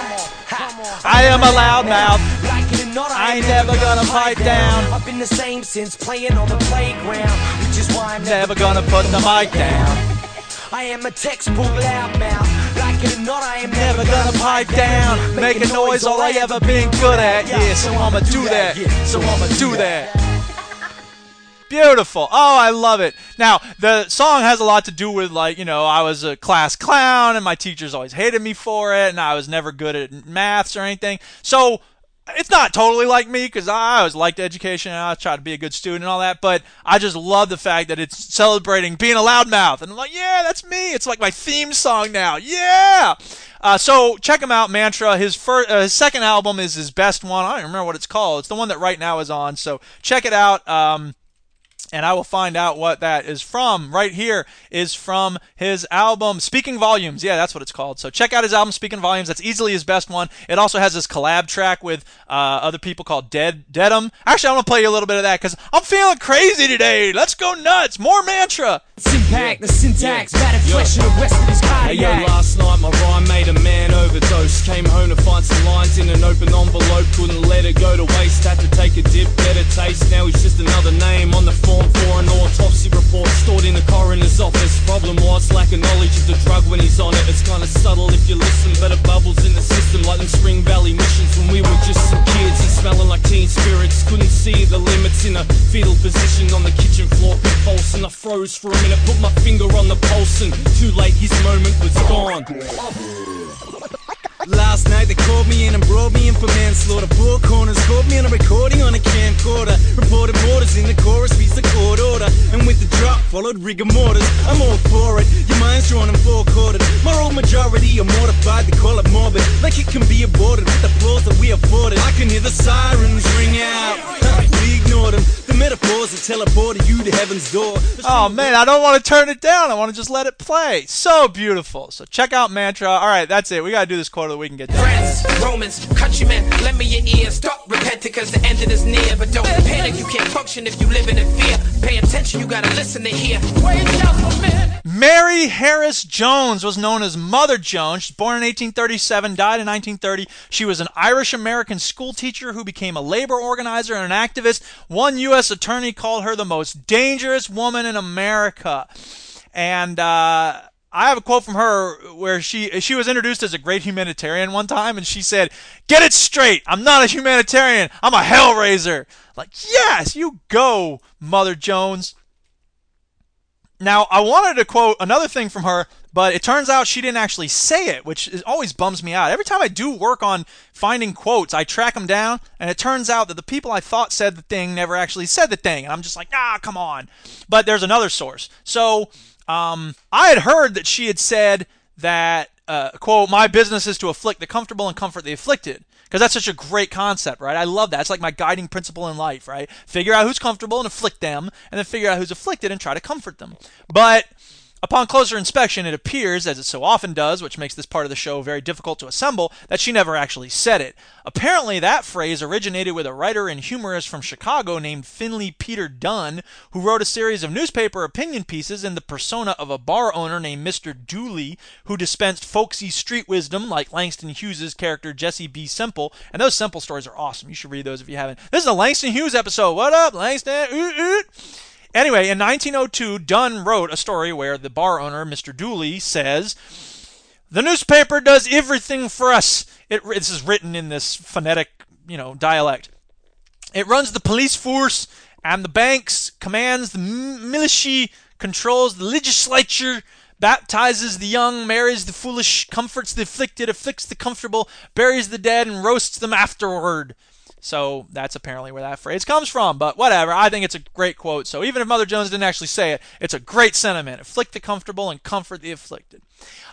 [SPEAKER 4] I am a loudmouth.
[SPEAKER 7] Like it or not,
[SPEAKER 4] I ain't never gonna pipe down.
[SPEAKER 7] I've been the same since playing on the playground, which is why I'm
[SPEAKER 4] Never gonna put the mic down.
[SPEAKER 7] I am a textbook loudmouth. Like it or not, I am
[SPEAKER 4] Never gonna pipe down. Make a noise, all I ever been good at. Yeah, so I'ma do that. So I'ma do that. Beautiful. Oh, I love it. Now, the song has a lot to do with, like, you know, I was a class clown and my teachers always hated me for it and I was never good at maths or anything. So, it's not totally like me because I always liked education and I tried to be a good student and all that, but I just love the fact that it's celebrating being a loudmouth. And I'm like, yeah, that's me. It's like my theme song now. Yeah. Uh, so check him out, Mantra. His first, uh, his second album is his best one. I don't remember what it's called. It's the one that right now is on. So check it out. Um, and I will find out what that is from. Right here is from his album Speaking Volumes. Yeah, that's what it's called. So check out his album Speaking Volumes. That's easily his best one. It also has this collab track with uh, other people called Dead Deadum. Actually, I want to play you a little bit of that because I'm feeling crazy today. Let's go nuts. More mantra.
[SPEAKER 7] Impact, the syntax, battered flesh and the rest of his
[SPEAKER 16] Hey yo, last night my rhyme made a man overdose. Came home to find some lines in an open envelope. Couldn't let it go to waste. Had to take a dip, better taste. Now he's just another name on the form for an autopsy report stored in the coroner's office. Problem was lack of knowledge of the drug when he's on it. It's kinda subtle if you listen, but it bubbles in the system like them Spring Valley missions when we were just some kids and smelling like teen spirits. Couldn't see the limits in a fetal position on the kitchen floor. Pit pulse and I froze for a minute. Put my finger on the pulse and too late. His moment was gone. Last called me in and brought me in for manslaughter. Four corners caught me on a recording on a camcorder. Reported mortars in the chorus, beats the court order. And with the drop followed rigor mortis. I'm all for it. Your mind's drawn and four quartered. Moral majority are mortified, they call it morbid. Like it can be aborted with the flaws that we afforded. I can hear the sirens ring out. [laughs] we ignored them. The metaphors that teleported you to heaven's door.
[SPEAKER 4] Oh man, I don't want to turn it down. I want to just let it play. So beautiful. So check out Mantra. All right, that's it. We got to do this quarter that we can get done.
[SPEAKER 17] Friends, Romans, countrymen, lend me your ear. Stop repent it cause the end is near. But don't panic, you can't function if you live in fear. Pay attention, you gotta listen to hear. Wait just a minute.
[SPEAKER 4] Mary Harris Jones was known as Mother Jones. She's born in 1837, died in 1930. She was an Irish American school teacher who became a labor organizer and an activist. One U.S. attorney called her the most dangerous woman in America. And, uh, I have a quote from her where she she was introduced as a great humanitarian one time, and she said, "Get it straight. I'm not a humanitarian. I'm a hellraiser." Like, yes, you go, Mother Jones. Now, I wanted to quote another thing from her, but it turns out she didn't actually say it, which is, always bums me out. Every time I do work on finding quotes, I track them down, and it turns out that the people I thought said the thing never actually said the thing, and I'm just like, ah, come on. But there's another source. So, um, I had heard that she had said that, uh, quote, my business is to afflict the comfortable and comfort the afflicted. Because that's such a great concept, right? I love that. It's like my guiding principle in life, right? Figure out who's comfortable and afflict them, and then figure out who's afflicted and try to comfort them. But Upon closer inspection, it appears, as it so often does, which makes this part of the show very difficult to assemble, that she never actually said it. Apparently, that phrase originated with a writer and humorist from Chicago named Finley Peter Dunne, who wrote a series of newspaper opinion pieces in the persona of a bar owner named Mr. Dooley, who dispensed folksy street wisdom like Langston Hughes' character Jesse B. Semple. And those Semple stories are awesome. You should read those if you haven't. This is a Langston Hughes episode. What up, Langston? Anyway, in 1902, Dunne wrote a story where the bar owner, Mr. Dooley, says, "The newspaper does everything for us." It, this is written in this phonetic, you know, dialect. It runs the police force and the banks, commands the militia, controls the legislature, baptizes the young, marries the foolish, comforts the afflicted, afflicts the comfortable, buries the dead, and roasts them afterward. So that's apparently where that phrase comes from. But whatever, I think it's a great quote. So even if Mother Jones didn't actually say it, it's a great sentiment. Afflict the comfortable and comfort the afflicted.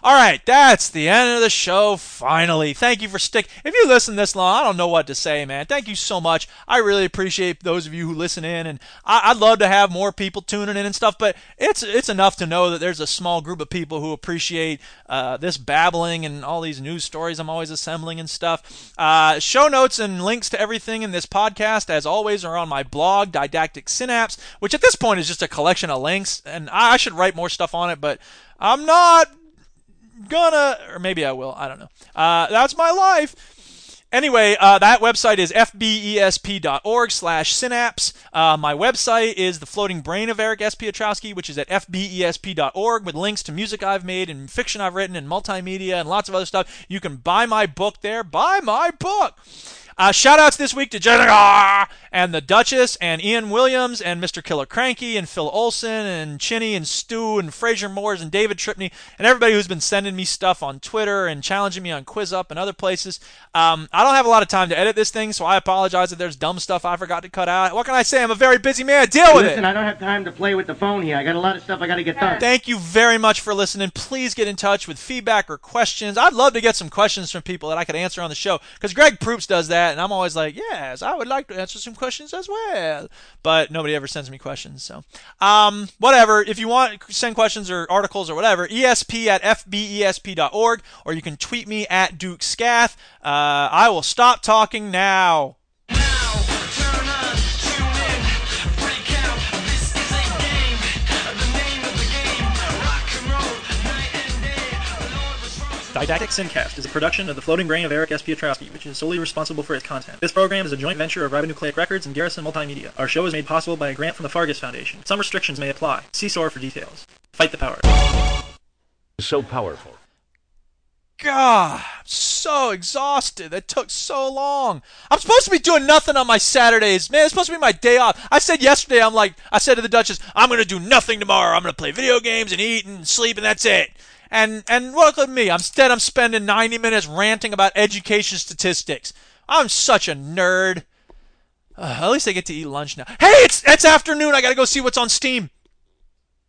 [SPEAKER 4] All right, that's the end of the show. Finally, thank you for stick. If you listen this long, I don't know what to say, man. Thank you so much. I really appreciate those of you who listen in, and I, would love to have more people tuning in and stuff. But it's it's enough to know that there's a small group of people who appreciate uh, this babbling and all these news stories I'm always assembling and stuff. Uh, show notes and links to everything in this podcast, as always, are on my blog, Didactic Synapse, which at this point is just a collection of links, and I should write more stuff on it, but I'm not gonna, or maybe I will. I don't know. Uh, that's my life. Anyway, uh, that website is fbesp.org slash synapse. Uh, my website is The Floating Brain of Eric S. Piotrowski, which is at fbesp.org with links to music I've made and fiction I've written and multimedia and lots of other stuff. You can buy my book there. Buy my book. Uh, shout outs this week to Jennifer and the Duchess and Ian Williams and Mr. Killer Cranky and Phil Olson and Chinny and Stu and Fraser Moores and David Tripney and everybody who's been sending me stuff on Twitter and challenging me on QuizUp and other places. Um, I don't have a lot of time to edit this thing, so I apologize if there's dumb stuff I forgot to cut out. What can I say? I'm a very busy man. Deal with
[SPEAKER 9] Listen,
[SPEAKER 4] it.
[SPEAKER 9] Listen, I don't have time to play with the phone here. I got a lot of stuff I got to get done.
[SPEAKER 4] Thank you very much for listening. Please get in touch with feedback or questions. I'd love to get some questions from people that I could answer on the show because Greg Proops does that, and I'm always always like, yes, I would like to answer some questions as well. But nobody ever sends me questions. So, um, whatever. If you want, send questions or articles or whatever, esp at fbesp.org, or you can tweet me at Duke Scath. Uh, I will stop talking now.
[SPEAKER 18] Didactic Syncast is a production of the Floating Brain of Eric S. Piotrowski, which is solely responsible for its content. This program is a joint venture of Ribonucleic Records and Garrison Multimedia. Our show is made possible by a grant from the Fargus Foundation. Some restrictions may apply. See SOAR for details. Fight the power.
[SPEAKER 3] So powerful.
[SPEAKER 4] God, I'm so exhausted. That took so long. I'm supposed to be doing nothing on my Saturdays. Man, it's supposed to be my day off. I said yesterday, I'm like, I said to the Duchess, I'm going to do nothing tomorrow. I'm going to play video games and eat and sleep, and that's it. And and look at me. Instead, I'm spending 90 minutes ranting about education statistics. I'm such a nerd. Uh, at least I get to eat lunch now. Hey, it's it's afternoon. I gotta go see what's on Steam.